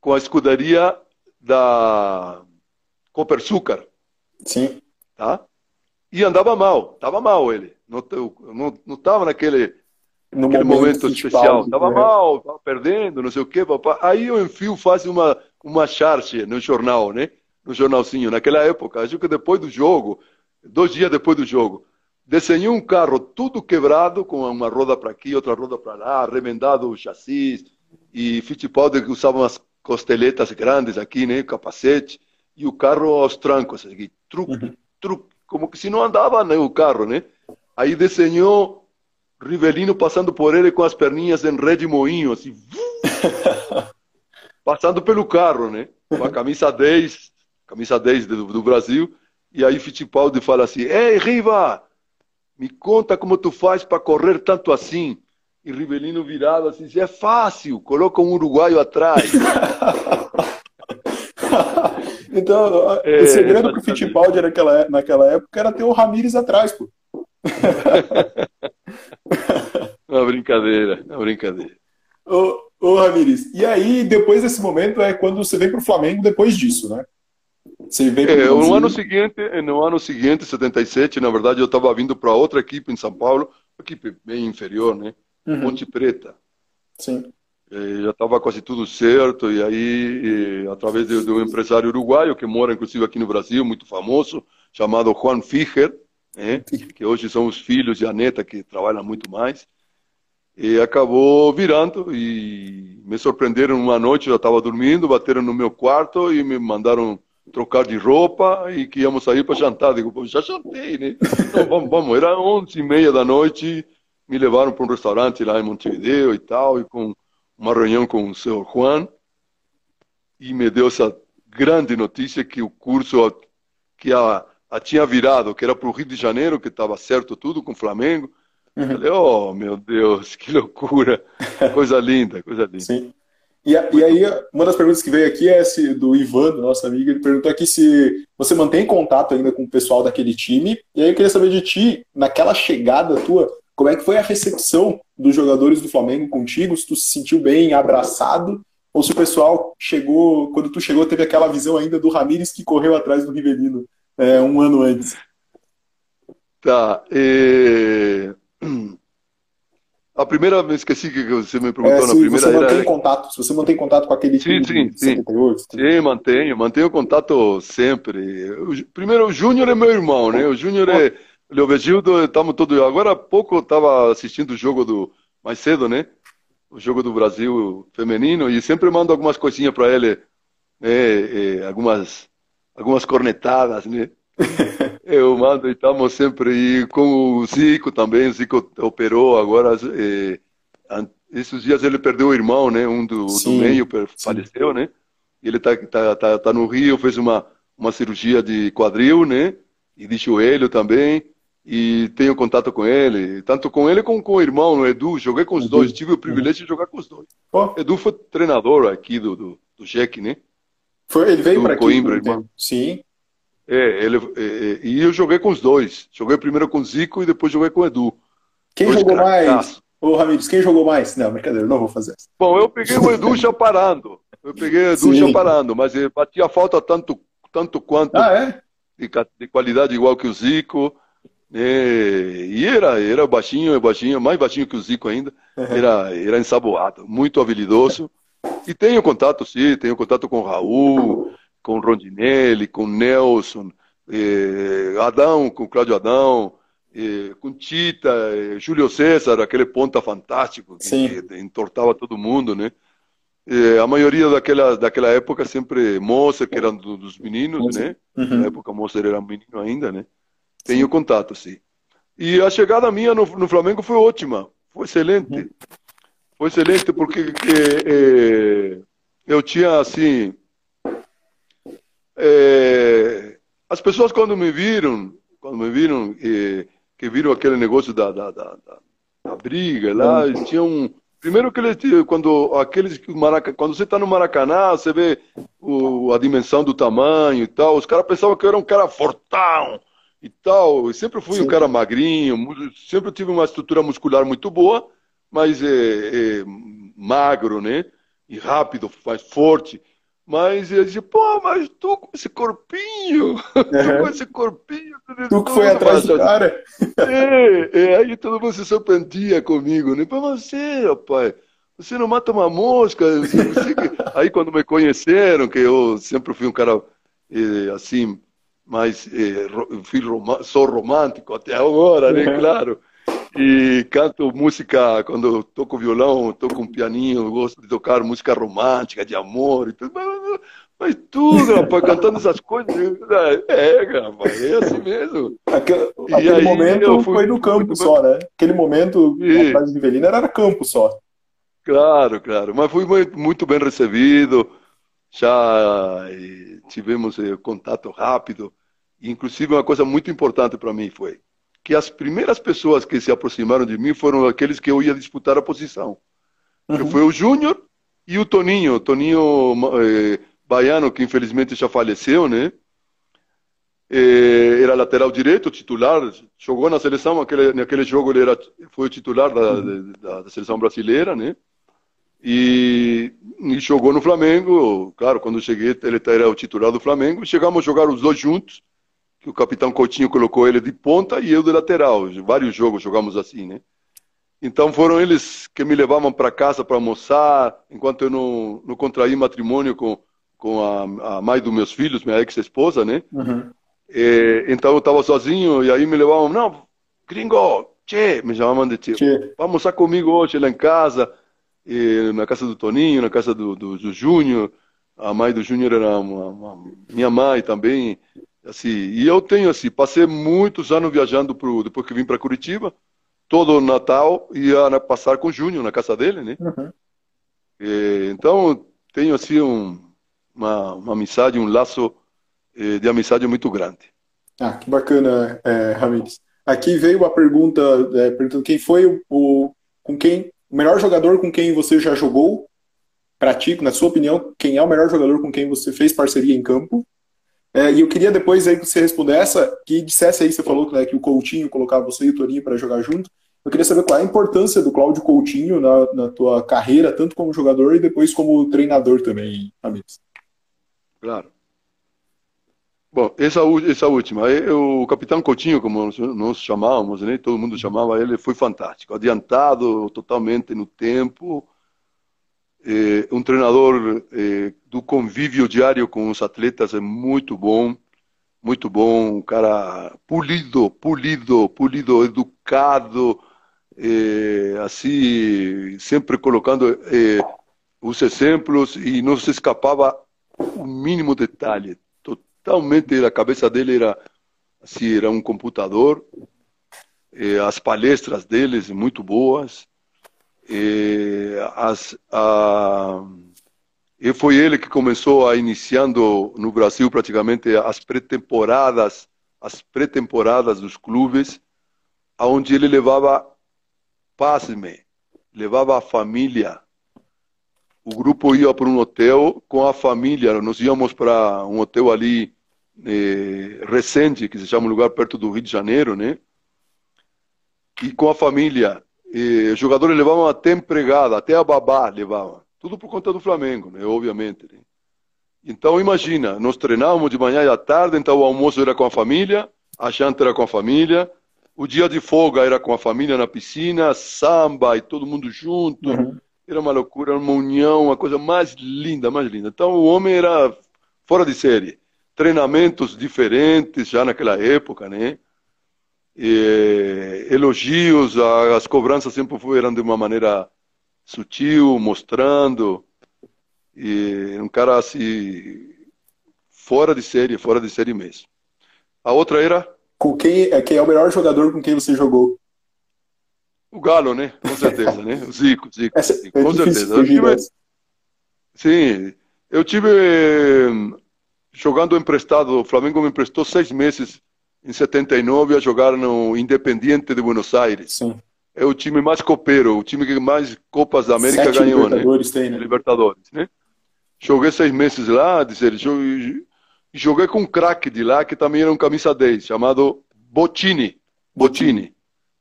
com a escuderia da Copersucar. Sim. Tá? E andava mal, estava mal ele. Não estava naquele, no naquele momento, momento especial. Estava né? mal, estava perdendo, não sei o quê. Papá. Aí o Enfio faz uma, uma charge no jornal, né? No jornalzinho, naquela época. Acho que depois do jogo, dois dias depois do jogo desenhou um carro tudo quebrado, com uma roda para aqui, outra roda para lá, remendado o chassi, e Fittipaldi usava umas costeletas grandes aqui, né, capacete, e o carro aos trancos, aqui, truque, uhum. truque, como que se não andava né, o carro, né? Aí desenhou Rivelino passando por ele com as perninhas em ré de moinho, assim, passando pelo carro, né? Com a camisa 10, camisa 10 do, do Brasil, e aí Fittipaldi fala assim, Ei, Riva, me conta como tu faz para correr tanto assim. E Rivelino virado assim, é fácil, coloca um uruguaio atrás. então, é, o segredo pro Fittipaldi naquela, naquela época era ter o Ramires atrás, pô. uma brincadeira, uma brincadeira. Ô, ô Ramires, e aí, depois desse momento, é quando você vem pro Flamengo depois disso, né? Você veio é, no ano seguinte, no ano seguinte, 77, na verdade, eu estava vindo para outra equipe em São Paulo, equipe bem inferior, né? Uhum. Ponte Preta. Sim. E já estava quase tudo certo e aí, e, através de, de, um empresário uruguaio que mora inclusive aqui no Brasil, muito famoso, chamado Juan Ficher, né? que hoje são os filhos e a neta que trabalham muito mais, e acabou virando e me surpreenderam uma noite, eu já estava dormindo, bateram no meu quarto e me mandaram trocar de roupa e que íamos sair para jantar. Digo, já jantei, né? Então, vamos, vamos. Era onze e meia da noite, me levaram para um restaurante lá em Montevideo e tal, e com uma reunião com o senhor Juan, e me deu essa grande notícia que o curso que a, a tinha virado, que era para o Rio de Janeiro, que estava certo tudo com o Flamengo. Uhum. Falei, oh, meu Deus, que loucura. Coisa linda, coisa linda. Sim. E, e, aí, uma das perguntas que veio aqui é do Ivan, nosso amigo, ele perguntou aqui se você mantém contato ainda com o pessoal daquele time. E aí eu queria saber de ti, naquela chegada tua, como é que foi a recepção dos jogadores do Flamengo contigo? Se tu se sentiu bem abraçado? Ou se o pessoal chegou, quando tu chegou, teve aquela visão ainda do Ramires que correu atrás do Rivelino é, um ano antes? Tá. E... A primeira, me esqueci que você me perguntou é, na primeira. Você mantém era... contato, se você mantém contato com aquele sim, time sim, 78, sim. sim, mantenho, mantenho contato sempre. primeiro, o Júnior é meu irmão, né? O Júnior é. Leovegildo, estamos todos. Agora há pouco eu estava assistindo o jogo do. Mais cedo, né? O jogo do Brasil feminino e sempre mando algumas coisinhas para ele, né? algumas, algumas cornetadas, né? Eu mando e estamos sempre aí com o Zico também. O Zico operou agora. Esses dias ele perdeu o irmão, né? Um do, do meio faleceu, né? Ele tá, tá, tá, tá no Rio, fez uma, uma cirurgia de quadril, né? E de joelho também. E tenho contato com ele, tanto com ele como com o irmão, o Edu. Joguei com os dois, tive o privilégio de jogar com os dois. Oh. Edu foi treinador aqui do, do, do Jack, né? Foi, ele veio para aqui. Coimbra, irmão. Sim. É, ele, é, é, e eu joguei com os dois. Joguei primeiro com o Zico e depois joguei com o Edu. Quem dois jogou mais? Ô, Ramires, quem jogou mais? Não, brincadeira, não vou fazer isso. Bom, eu peguei o Edu já parando. Eu peguei o Edu Sim. já parando, mas ele batia falta tanto, tanto quanto ah, é? de, de, qualidade igual que o Zico. E, e era, era baixinho, baixinho, mais baixinho que o Zico ainda. Uhum. Era, era ensaboado, muito habilidoso. E tenho contato, sim, tenho contato com o Raul, com Rondinelli, com Nelson, eh, Adão, com Cláudio Adão, eh, com Tita, eh, Júlio César, aquele ponta fantástico que, que entortava todo mundo, né? Eh, a maioria daquela, daquela época sempre Moça, que era do, dos meninos, né? Uhum. Na época Moça era menino ainda, né? Tenho contato, sim. E a chegada minha no, no Flamengo foi ótima, foi excelente. Uhum. Foi excelente porque eh, eh, eu tinha, assim, é, as pessoas quando me viram, quando me viram, é, que viram aquele negócio da, da, da, da briga lá, uhum. tinham primeiro que eles quando aqueles quando você está no Maracanã, você vê o, a dimensão do tamanho e tal, os caras pensavam que eu era um cara fortão e tal. Eu sempre fui Sim. um cara magrinho, sempre tive uma estrutura muscular muito boa, mas é, é magro, né? E rápido, mais forte. Mas ele disse, pô, mas tu com esse corpinho, tu com esse corpinho. Tu que foi atrás do cara. É, é, aí todo mundo se surpreendia comigo, né? Pra você, rapaz, você não mata uma mosca. Você... aí quando me conheceram, que eu sempre fui um cara é, assim, mais, é, fui rom... sou romântico até agora, né? Claro e canto música, quando toco violão, toco um pianinho, gosto de tocar música romântica, de amor e tudo. Mas, mas tudo, rapaz, cantando essas coisas. É, rapaz, é assim mesmo. Aquele, aquele momento foi no campo só, né? Aquele momento, e... na de Velina era campo só. Claro, claro. Mas fui muito bem recebido. Já tivemos eh, contato rápido. Inclusive, uma coisa muito importante para mim foi que as primeiras pessoas que se aproximaram de mim foram aqueles que eu ia disputar a posição. Uhum. Foi o Júnior e o Toninho, Toninho eh, Baiano, que infelizmente já faleceu, né? Eh, era lateral direito, titular, jogou na seleção, aquele, naquele jogo ele era, foi o titular da, uhum. da, da seleção brasileira, né? E, e, jogou no Flamengo, claro, quando eu cheguei ele era o titular do Flamengo, chegamos a jogar os dois juntos, que o capitão Coutinho colocou ele de ponta e eu de lateral. Vários jogos jogamos assim, né? Então foram eles que me levavam para casa para almoçar, enquanto eu não, não contraí matrimônio com, com a, a mãe dos meus filhos, minha ex-esposa, né? Uhum. E, então eu estava sozinho e aí me levavam, não, gringo, che, me chamavam de che, che. vamos almoçar comigo hoje lá em casa, e, na casa do Toninho, na casa do, do, do Júnior, a mãe do Júnior era uma, uma, minha mãe também, Assim, e eu tenho assim, passei muitos anos viajando pro, depois que vim para Curitiba, todo Natal ia passar com o Júnior na casa dele, né? Uhum. E, então tenho assim um, uma, uma amizade, um laço eh, de amizade muito grande. Ah, que bacana, é, Ramires. Aqui veio uma pergunta é, perguntando quem foi o, o, com quem o melhor jogador com quem você já jogou. Para ti, na sua opinião, quem é o melhor jogador com quem você fez parceria em campo? É, e eu queria depois aí que você respondesse, que dissesse aí, você falou né, que o Coutinho colocava você e o Toninho para jogar junto. Eu queria saber qual é a importância do Cláudio Coutinho na, na tua carreira, tanto como jogador e depois como treinador também, amigos. Claro. Bom, essa, essa última, o capitão Coutinho, como nós chamávamos, né? todo mundo chamava ele, foi fantástico, adiantado totalmente no tempo, é, um treinador é, do convívio diário com os atletas é muito bom, muito bom, um cara polido, polido, polido, educado, é, assim, sempre colocando é, os exemplos e não se escapava o mínimo detalhe totalmente a cabeça dele era assim, era um computador. E as palestras deles muito boas. E, as, a, e foi ele que começou a iniciando no Brasil praticamente as pré-temporadas, as pré-temporadas dos clubes, aonde ele levava pasme, levava a família o grupo ia para um hotel com a família. Nós íamos para um hotel ali eh, recente, que se chama um lugar perto do Rio de Janeiro, né? E com a família. Eh, os jogadores levavam até empregada, até a babá levavam. Tudo por conta do Flamengo, né? Obviamente. Né? Então, imagina, nós treinávamos de manhã e à tarde, então o almoço era com a família, a janta era com a família, o dia de folga era com a família na piscina, samba e todo mundo junto. Uhum. Era uma loucura, uma união, uma coisa mais linda, mais linda. Então, o homem era fora de série treinamentos diferentes já naquela época, né? E, elogios, as cobranças sempre foram de uma maneira sutil, mostrando. E um cara assim, fora de série, fora de série mesmo. A outra era? Com quem, é, quem é o melhor jogador com quem você jogou? O Galo, né? Com certeza, né? O Zico, Zico. Essa, Zico. É com certeza. Eu tive, sim, eu tive jogando emprestado, o Flamengo me emprestou seis meses em 79 a jogar no Independiente de Buenos Aires. Sim. É o time mais copeiro, o time que mais Copas da América Sete ganhou, né? Libertadores né? Tem, né? Libertadores, né? Joguei seis meses lá, dizer, joguei com um craque de lá que também era um camisa 10, chamado Bottini. Bottini.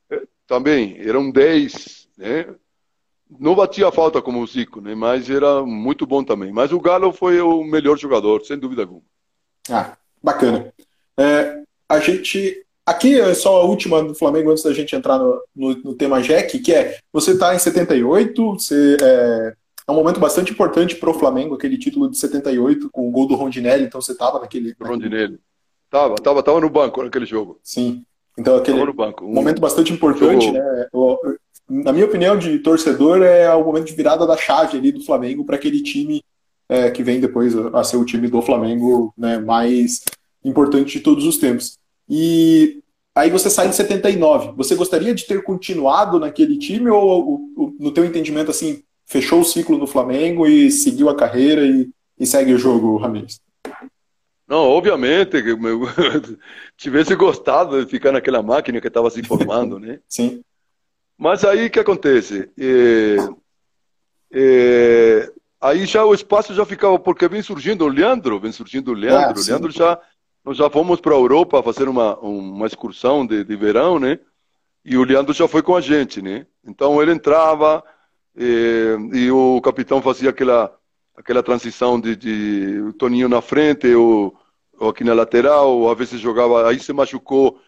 É, também, era um 10, né? não batia falta como o Zico, né? mas era muito bom também. Mas o Galo foi o melhor jogador, sem dúvida alguma. Ah, bacana. É, a gente. Aqui é só a última do Flamengo antes da gente entrar no, no, no tema Jack, que é: você está em 78, você, é, é um momento bastante importante para o Flamengo, aquele título de 78 com o gol do Rondinelli, então você estava naquele. Rondinelli. Tava, tava, tava no banco naquele jogo. Sim. Então aquele um momento bastante importante, né? na minha opinião, de torcedor, é o momento de virada da chave ali do Flamengo para aquele time é, que vem depois a ser o time do Flamengo né, mais importante de todos os tempos. E aí você sai em 79. Você gostaria de ter continuado naquele time ou, ou no teu entendimento, assim, fechou o ciclo no Flamengo e seguiu a carreira e, e segue o jogo, Ramires? Não, obviamente, tivesse gostado de ficar naquela máquina que estava se formando, né? Sim. Mas aí o que acontece? É, é, aí já o espaço já ficava, porque vem surgindo o Leandro, vem surgindo o Leandro. Ah, o Leandro já, nós já fomos para a Europa fazer uma, uma excursão de, de verão, né? E o Leandro já foi com a gente, né? Então ele entrava é, e o capitão fazia aquela, aquela transição de, de o Toninho na frente, ou, ou aqui na lateral, às vezes jogava, aí se machucou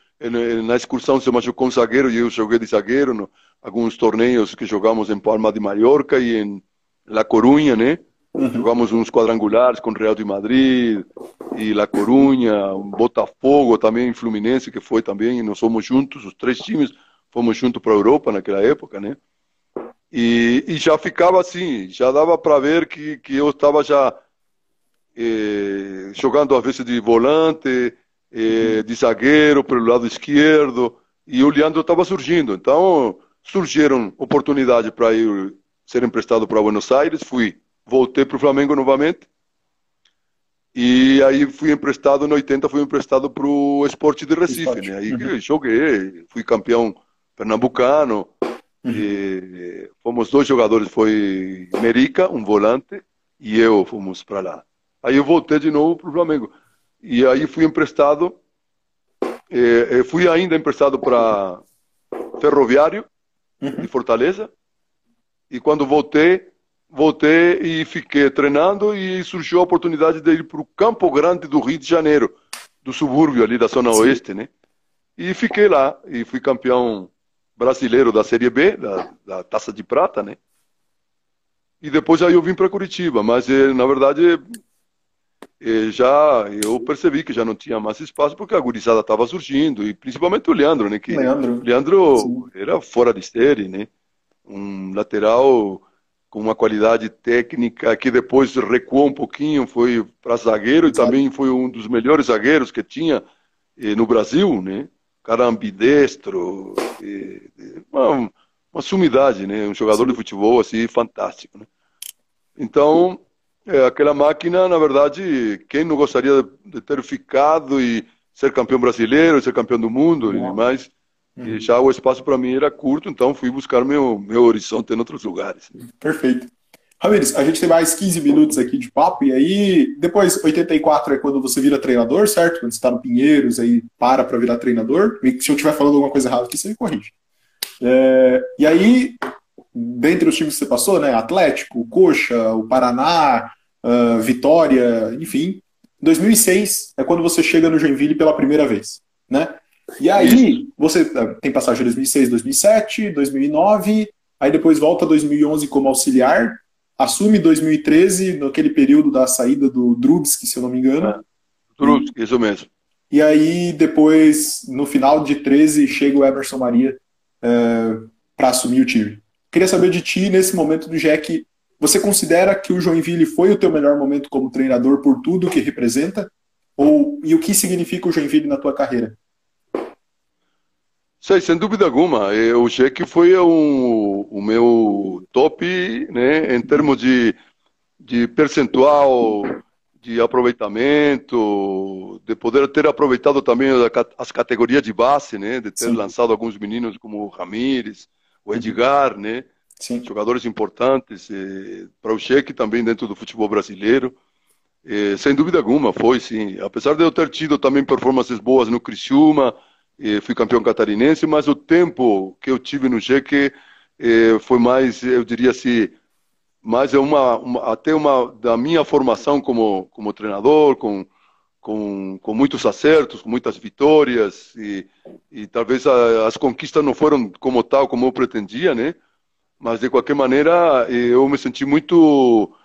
na excursão se machucou um zagueiro e eu joguei de zagueiro no, alguns torneios que jogamos em Palma de Mallorca e em La Coruña, né? Uhum. Jogamos uns quadrangulares com Real de Madrid e La Coruña, Botafogo também, Fluminense, que foi também, nós fomos juntos, os três times fomos juntos para a Europa naquela época, né? E, e já ficava assim, já dava para ver que, que eu estava já eh, jogando às vezes de volante, eh, de zagueiro pelo lado esquerdo, e o Leandro estava surgindo. Então, surgiram oportunidades para ir ser emprestado para Buenos Aires, fui, voltei para o Flamengo novamente, e aí fui emprestado, no 80 fui emprestado para o Esporte de Recife, né? Aí uhum. joguei, fui campeão pernambucano, uhum. e fomos dois jogadores, foi Merica, um volante, e eu fomos para lá. Aí eu voltei de novo para o Flamengo. E aí fui emprestado, eh, fui ainda emprestado para Ferroviário uhum. de Fortaleza. E quando voltei, voltei e fiquei treinando e surgiu a oportunidade de ir para o Campo Grande do Rio de Janeiro, do subúrbio ali da Zona Sim. Oeste, né? E fiquei lá e fui campeão brasileiro da Série B, da, da Taça de Prata, né? E depois aí eu vim para Curitiba, mas eh, na verdade eh, já eu percebi que já não tinha mais espaço porque a gurizada estava surgindo e principalmente o Leandro, né? Que Leandro, Leandro era fora de série, né? Um lateral com uma qualidade técnica que depois recuou um pouquinho, foi para zagueiro e também foi um dos melhores zagueiros que tinha eh, no Brasil, né? Cara ambidestro, eh, uma, uma sumidade, né? Um jogador Sim. de futebol assim fantástico, né? Então, é, aquela máquina, na verdade, quem não gostaria de ter ficado e ser campeão brasileiro, ser campeão do mundo, e e já o espaço para mim era curto, então fui buscar meu, meu horizonte em outros lugares. Perfeito. Ramires, a gente tem mais 15 minutos aqui de papo, e aí, depois, 84 é quando você vira treinador, certo? Quando você está no Pinheiros, aí para para virar treinador. E se eu estiver falando alguma coisa errada aqui, você me corrige. É, e aí, dentre os times que você passou, né? Atlético, Coxa, o Paraná, uh, Vitória, enfim. 2006 é quando você chega no Joinville pela primeira vez, né? E aí, você ah, tem passagem 2006, 2007, 2009, aí depois volta 2011 como auxiliar, assume 2013, naquele período da saída do Drubski, se eu não me engano. É, Drubski, isso mesmo. E aí, depois, no final de 13, chega o Emerson Maria é, para assumir o time. Queria saber de ti, nesse momento do Jack, você considera que o Joinville foi o teu melhor momento como treinador por tudo que representa? Ou, e o que significa o Joinville na tua carreira? Sei, sem dúvida alguma. O Cheque foi um, o meu top né, em termos de, de percentual de aproveitamento, de poder ter aproveitado também as categorias de base, né, de ter Sim. lançado alguns meninos como o Ramires, o Edgar, né, Sim. jogadores importantes eh, para o Cheque também dentro do futebol brasileiro. Eh, sem dúvida alguma, foi sim. Apesar de eu ter tido também performances boas no Criciúma, e fui campeão catarinense, mas o tempo que eu tive no Jeque eh, foi mais, eu diria assim, mais é uma, uma, até uma da minha formação como como treinador, com com, com muitos acertos, com muitas vitórias e, e talvez a, as conquistas não foram como tal como eu pretendia, né? Mas de qualquer maneira eh, eu me senti muito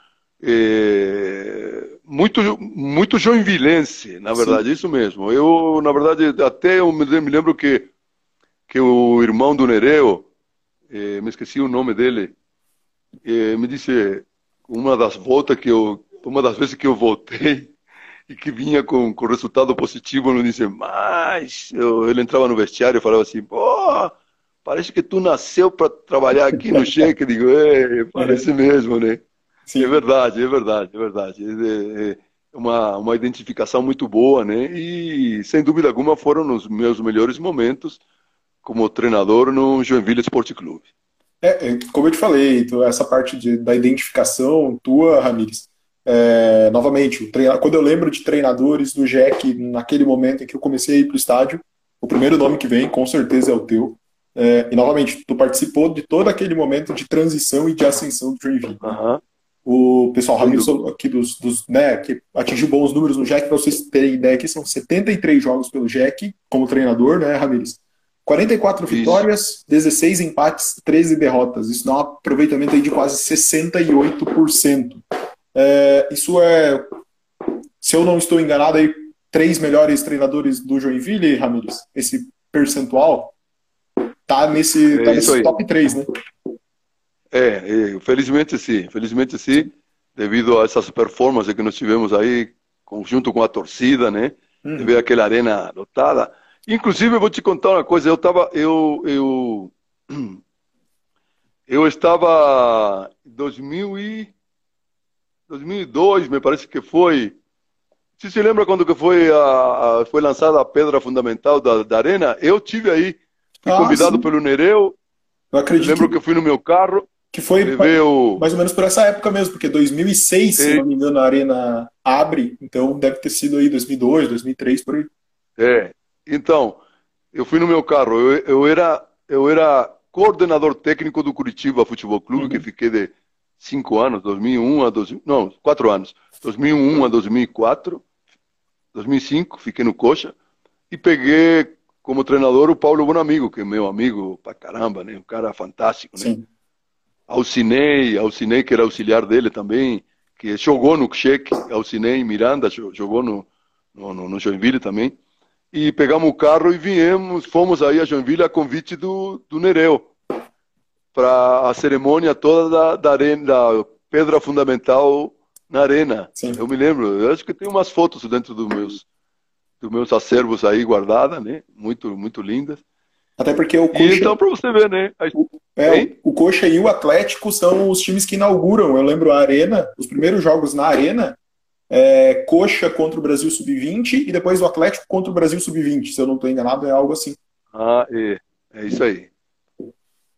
é, muito muito joinvilense, na verdade, Sim. isso mesmo. Eu, na verdade, até eu me, lembro que que o irmão do Nereu, é, me esqueci o nome dele, é, me disse uma das voltas que eu, uma das vezes que eu voltei e que vinha com, com resultado positivo, não disse, mas eu, ele entrava no vestiário e falava assim, pô, parece que tu nasceu para trabalhar aqui no Cheque. Digo, é, parece mesmo, né? Sim. É verdade, é verdade, é verdade. É, é uma, uma identificação muito boa, né? E sem dúvida alguma foram os meus melhores momentos como treinador no Joinville Esporte Clube. É, é, como eu te falei, então, essa parte de, da identificação tua, Ramires, é, novamente, treina, quando eu lembro de treinadores do Jack, naquele momento em que eu comecei a ir para o estádio, o primeiro nome que vem, com certeza, é o teu. É, e, novamente, tu participou de todo aquele momento de transição e de ascensão do Joinville. Uhum. O pessoal Ramiro aqui dos, dos, né, que atingiu bons números no Jack, para vocês terem ideia aqui, são 73 jogos pelo Jack como treinador, né, Ramires? 44 Isso. vitórias, 16 empates, 13 derrotas. Isso dá um aproveitamento aí de quase 68%. É, isso é, se eu não estou enganado, aí, três melhores treinadores do Joinville, Ramires. Esse percentual tá nesse, é tá nesse top 3, né? É, felizmente sim, felizmente sim, devido a essas performances que nós tivemos aí, junto com a torcida, né? Uhum. De ver aquela arena lotada. Inclusive, eu vou te contar uma coisa, eu estava, eu, eu, eu estava em 2000 e 2002, me parece que foi. Você se lembra quando que foi, a, a foi lançada a pedra fundamental da, da arena? Eu tive aí, fui ah, convidado sim. pelo Nereu. Eu acredito. lembro que eu fui no meu carro que foi veio... mais ou menos por essa época mesmo, porque 2006, se não me engano, a Arena abre, então deve ter sido aí 2002, 2003, por aí. É, então, eu fui no meu carro, eu, eu, era, eu era coordenador técnico do Curitiba Futebol Clube, uhum. que fiquei de cinco anos, 2001 a 2000, não, quatro anos, 2001 a 2004, 2005, fiquei no Coxa e peguei como treinador o Paulo Bonamigo, que é meu amigo pra caramba, né? Um cara fantástico, né? Sim. Alcinei, Alcinei que era auxiliar dele também, que jogou no Cheque, Alcinei Miranda jogou no, no, no, Joinville também. E pegamos o carro e viemos, fomos aí a Joinville a convite do, do Nereu, para a cerimônia toda da, da, arena, da pedra fundamental na arena. Sim. Eu me lembro, eu acho que tem umas fotos dentro dos meus, dos meus acervos aí guardadas, né? Muito, muito lindas. Até porque o Coxa... E então, para você ver, né? O, é, o Coxa e o Atlético são os times que inauguram. Eu lembro a Arena, os primeiros jogos na Arena, é, Coxa contra o Brasil Sub-20 e depois o Atlético contra o Brasil Sub-20. Se eu não estou enganado, é algo assim. Ah, é. É isso aí.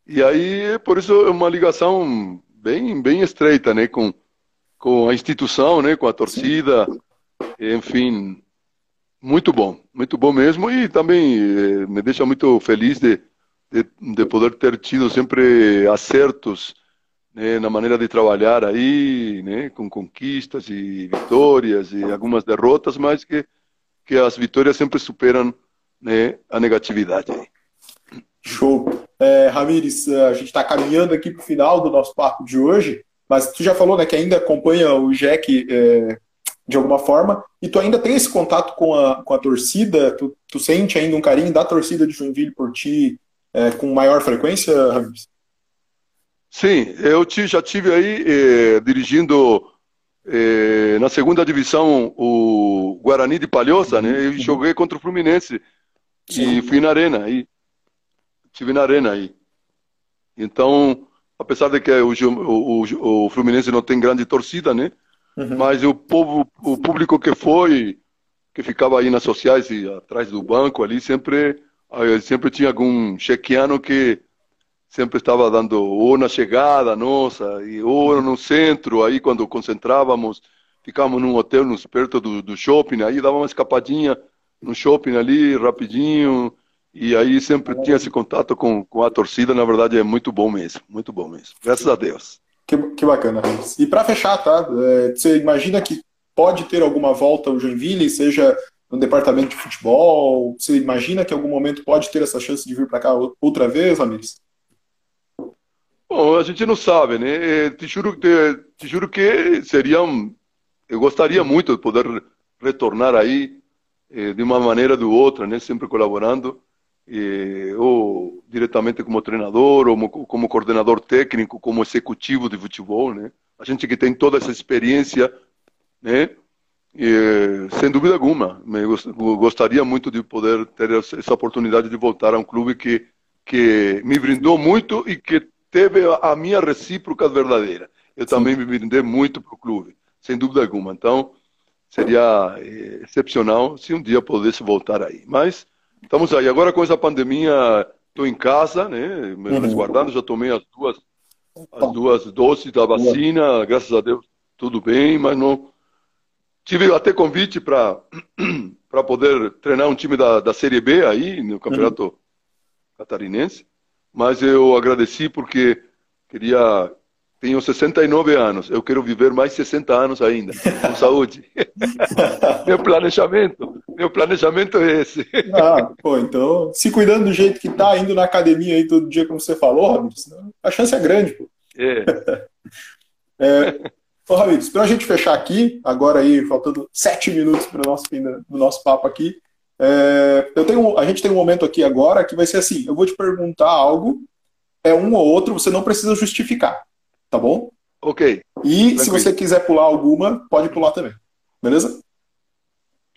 E aí, por isso, é uma ligação bem, bem estreita, né? Com, com a instituição, né? Com a torcida. Sim. Enfim, muito bom. Muito bom mesmo. E também eh, me deixa muito feliz de, de, de poder ter tido sempre acertos né, na maneira de trabalhar aí, né, com conquistas e vitórias e algumas derrotas, mas que, que as vitórias sempre superam né, a negatividade. Show. É, Ramires, a gente está caminhando aqui para o final do nosso papo de hoje, mas tu já falou né, que ainda acompanha o Jack é, de alguma forma, e tu ainda tem esse contato com a, com a torcida? Tu, tu sente ainda um carinho da torcida de Joinville por ti é, com maior frequência, Ramires? Sim, eu já tive aí eh, dirigindo eh, na segunda divisão o Guarani de Palhoça, né? E joguei contra o Fluminense Sim. e fui na arena aí, tive na arena aí. Então, apesar de que o, o, o Fluminense não tem grande torcida, né? Uhum. Mas o povo, o público que foi, que ficava aí nas sociais e atrás do banco ali, sempre, sempre tinha algum chequiano que sempre estava dando ou na chegada nossa, e, ou no centro, aí quando concentrávamos, ficávamos num hotel nos, perto do, do shopping, aí dava uma escapadinha no shopping ali, rapidinho, e aí sempre tinha esse contato com, com a torcida, na verdade é muito bom mesmo, muito bom mesmo, graças a Deus. Que, que bacana. E para fechar, tá? É, você imagina que pode ter alguma volta ao Joinville, seja no departamento de futebol? Você imagina que em algum momento pode ter essa chance de vir para cá outra vez, Ramires? Bom, a gente não sabe, né? Te juro, te, te juro que seria. Eu gostaria muito de poder retornar aí eh, de uma maneira ou de outra, né? Sempre colaborando, eh, ou diretamente como treinador, ou como, como coordenador técnico, como executivo de futebol, né? A gente que tem toda essa experiência, né? E, sem dúvida alguma, me gostaria muito de poder ter essa oportunidade de voltar a um clube que que me brindou muito e que teve a minha recíproca verdadeira. Eu Sim. também me brindei muito para o clube, sem dúvida alguma. Então, seria eh, excepcional se um dia pudesse voltar aí. Mas estamos aí. Agora com essa pandemia, estou em casa, né, me uhum. resguardando, já tomei as duas, as duas doses da vacina, graças a Deus tudo bem, mas não... Tive até convite para para poder treinar um time da, da Série B aí, no Campeonato uhum. Catarinense mas eu agradeci porque queria. Tenho 69 anos, eu quero viver mais 60 anos ainda, com saúde. meu planejamento, meu planejamento é esse. Ah, pô, então, se cuidando do jeito que tá, indo na academia aí todo dia, como você falou, Ramires, a chance é grande, pô. É. é Ô, Ramires, para a gente fechar aqui, agora aí, faltando sete minutos para o nosso fim do nosso papo aqui, é, eu tenho, a gente tem um momento aqui agora que vai ser assim: eu vou te perguntar algo, é um ou outro, você não precisa justificar, tá bom? Ok. E Tranquilo. se você quiser pular alguma, pode pular também. Beleza?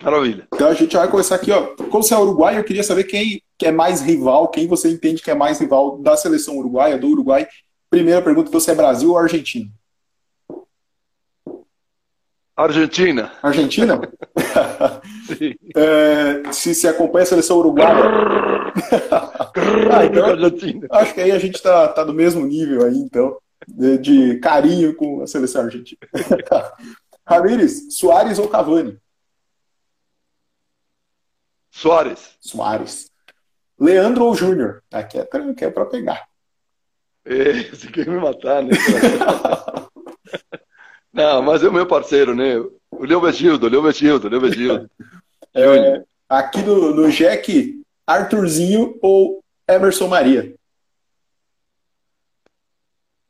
Maravilha. Então a gente vai começar aqui, ó. Como você é uruguaio, eu queria saber quem é mais rival, quem você entende que é mais rival da seleção uruguaia, do Uruguai. Primeira pergunta, então, se é Brasil ou Argentina? Argentina. Argentina? É, se se acompanha a seleção uruguaia. ah, então, Argentina. Acho que aí a gente está tá no mesmo nível aí, então, de, de carinho com a seleção argentina. Ramires, Soares ou Cavani? Soares. Soares. Leandro ou Júnior? Aqui é, aqui é para pegar. Esse quer me matar, né? Não, mas é o meu parceiro, né? O Leo Begildo, Leo Begildo, Leo Begildo. É, aqui no, no Jack, Arthurzinho ou Emerson Maria?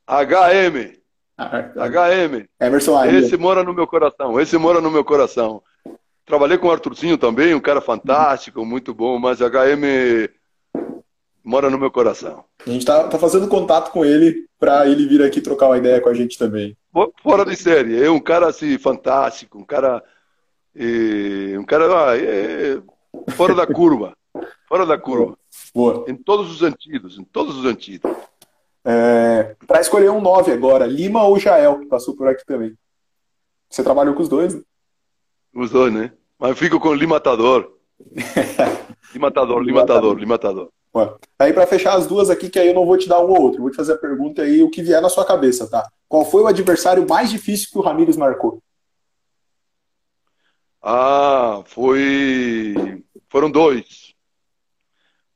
HM. HM. Emerson Maria. Esse mora no meu coração. Esse mora no meu coração. Trabalhei com o Arthurzinho também, um cara fantástico, muito bom, mas HM mora no meu coração. A gente tá, tá fazendo contato com ele para ele vir aqui trocar uma ideia com a gente também. Fora de série, é um cara assim fantástico, um cara, é, um cara ah, é, fora da curva, fora da curva. Boa. Em todos os sentidos, em todos os sentidos. É, para escolher um 9 agora, Lima ou Jael, que passou por aqui também. Você trabalhou com os dois, né? Os dois, né? Mas eu fico com o Limatador. limatador, limatador, limatador. Aí para fechar as duas aqui, que aí eu não vou te dar um ou outro, vou te fazer a pergunta aí, o que vier na sua cabeça, tá? Qual foi o adversário mais difícil que o Ramires marcou? Ah, foi. Foram dois.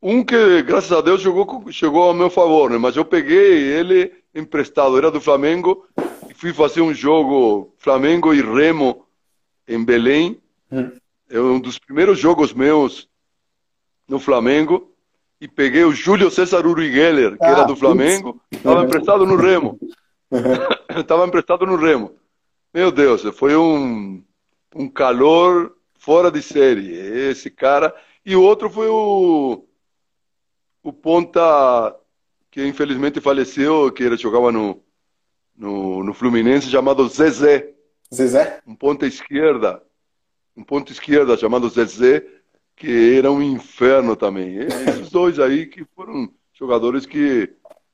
Um que, graças a Deus, jogou, chegou ao meu favor, né? Mas eu peguei ele emprestado, era do Flamengo, e fui fazer um jogo Flamengo e Remo em Belém. Hum. É um dos primeiros jogos meus no Flamengo. E peguei o Júlio César Uri Geller, que ah, era do Flamengo, estava emprestado no Remo. Estava emprestado no Remo. Meu Deus, foi um, um calor fora de série. Esse cara. E o outro foi o, o ponta que infelizmente faleceu, que ele jogava no, no, no Fluminense, chamado Zezé. Zezé? Um ponta esquerda. Um ponta esquerda chamado Zezé, que era um inferno também. Esses dois aí que foram jogadores que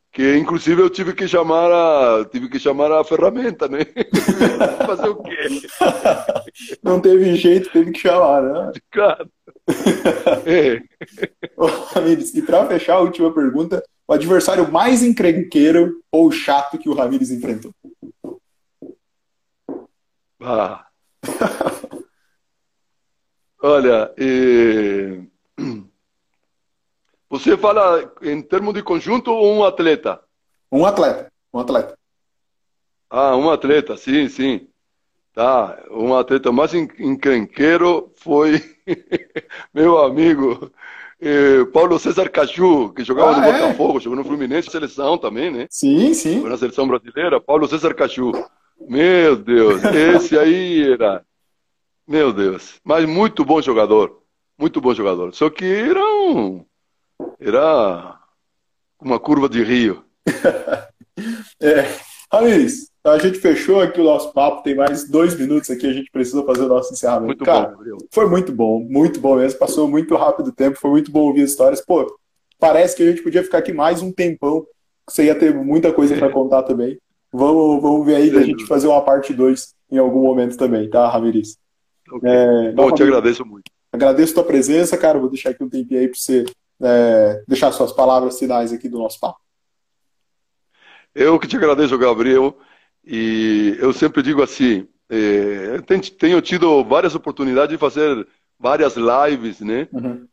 que inclusive eu tive que chamar a tive que chamar a ferramenta, né? Fazer o quê? Não teve jeito, teve que chamar, né? Claro. É. Ô, Ramires, e para fechar a última pergunta, o adversário mais encrenqueiro ou chato que o Ramires enfrentou? Ah. Olha, eh... Você fala em termos de conjunto ou um atleta? Um atleta, um atleta. Ah, um atleta, sim, sim. Tá, um atleta mais encrenqueiro foi meu amigo eh, Paulo César Caju, que jogava ah, no é? Botafogo, jogou no Fluminense, seleção também, né? Sim, sim. Jogou na seleção brasileira, Paulo César Caju. Meu Deus, esse aí era. Meu Deus, mas muito bom jogador, muito bom jogador. Só que era um era uma curva de rio. é. Ramires, a gente fechou aqui o nosso papo, tem mais dois minutos aqui, a gente precisa fazer o nosso encerramento. Muito Cara, bom, Gabriel. Foi muito bom, muito bom mesmo, passou muito rápido o tempo, foi muito bom ouvir histórias. Pô, parece que a gente podia ficar aqui mais um tempão, você ia ter muita coisa para contar também. Vamos, vamos ver aí da gente fazer uma parte 2 em algum momento também, tá, Ramires? Okay. É, bom, te agradeço muito. Agradeço a tua presença, cara. Vou deixar aqui um tempinho aí para você é, deixar suas palavras finais aqui do nosso papo. Eu que te agradeço, Gabriel, e eu sempre digo assim, é, tenho tido várias oportunidades de fazer várias lives, né? Uhum.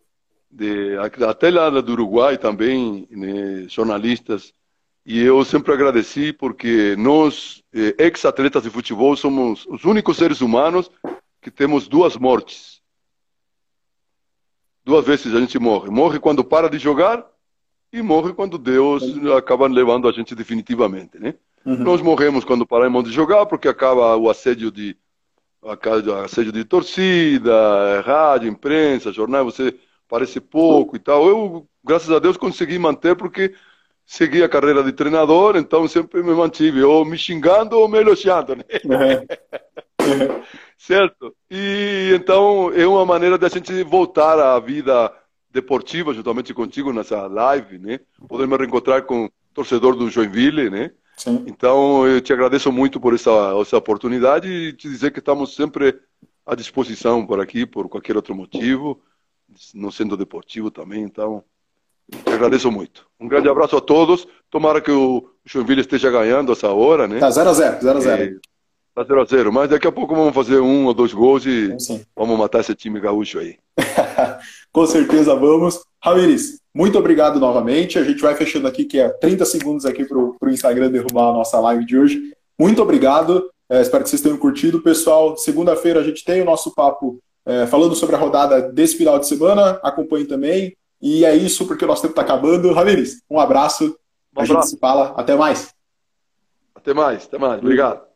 De, até lá do Uruguai também, né, jornalistas, e eu sempre agradeci porque nós, eh, ex-atletas de futebol, somos os únicos seres humanos que temos duas mortes duas vezes a gente morre. Morre quando para de jogar e morre quando Deus acaba levando a gente definitivamente, né? Uhum. Nós morremos quando paramos de jogar porque acaba o assédio de assédio de torcida, rádio, imprensa, jornal, você parece pouco e tal. Eu, graças a Deus, consegui manter porque segui a carreira de treinador, então sempre me mantive ou me xingando ou me elogiando, né? Uhum. certo? E então é uma maneira de a gente voltar à vida deportiva, juntamente contigo nessa live, né? Poder me reencontrar com o torcedor do Joinville, né? Sim. Então eu te agradeço muito por essa, essa oportunidade e te dizer que estamos sempre à disposição por aqui, por qualquer outro motivo, não sendo deportivo também. Então, te agradeço muito. Um grande abraço a todos. Tomara que o Joinville esteja ganhando essa hora, né? Tá 0x0, 0x0. Tá 0x0, mas daqui a pouco vamos fazer um ou dois gols e Sim. vamos matar esse time gaúcho aí. Com certeza vamos. Ramires, muito obrigado novamente. A gente vai fechando aqui, que é 30 segundos aqui para o Instagram derrubar a nossa live de hoje. Muito obrigado. É, espero que vocês tenham curtido. Pessoal, segunda-feira a gente tem o nosso papo é, falando sobre a rodada desse final de semana. Acompanhe também. E é isso, porque o nosso tempo está acabando. Ramirez, um abraço. Um abraço. A gente se fala. Até mais. Até mais, até mais. Obrigado.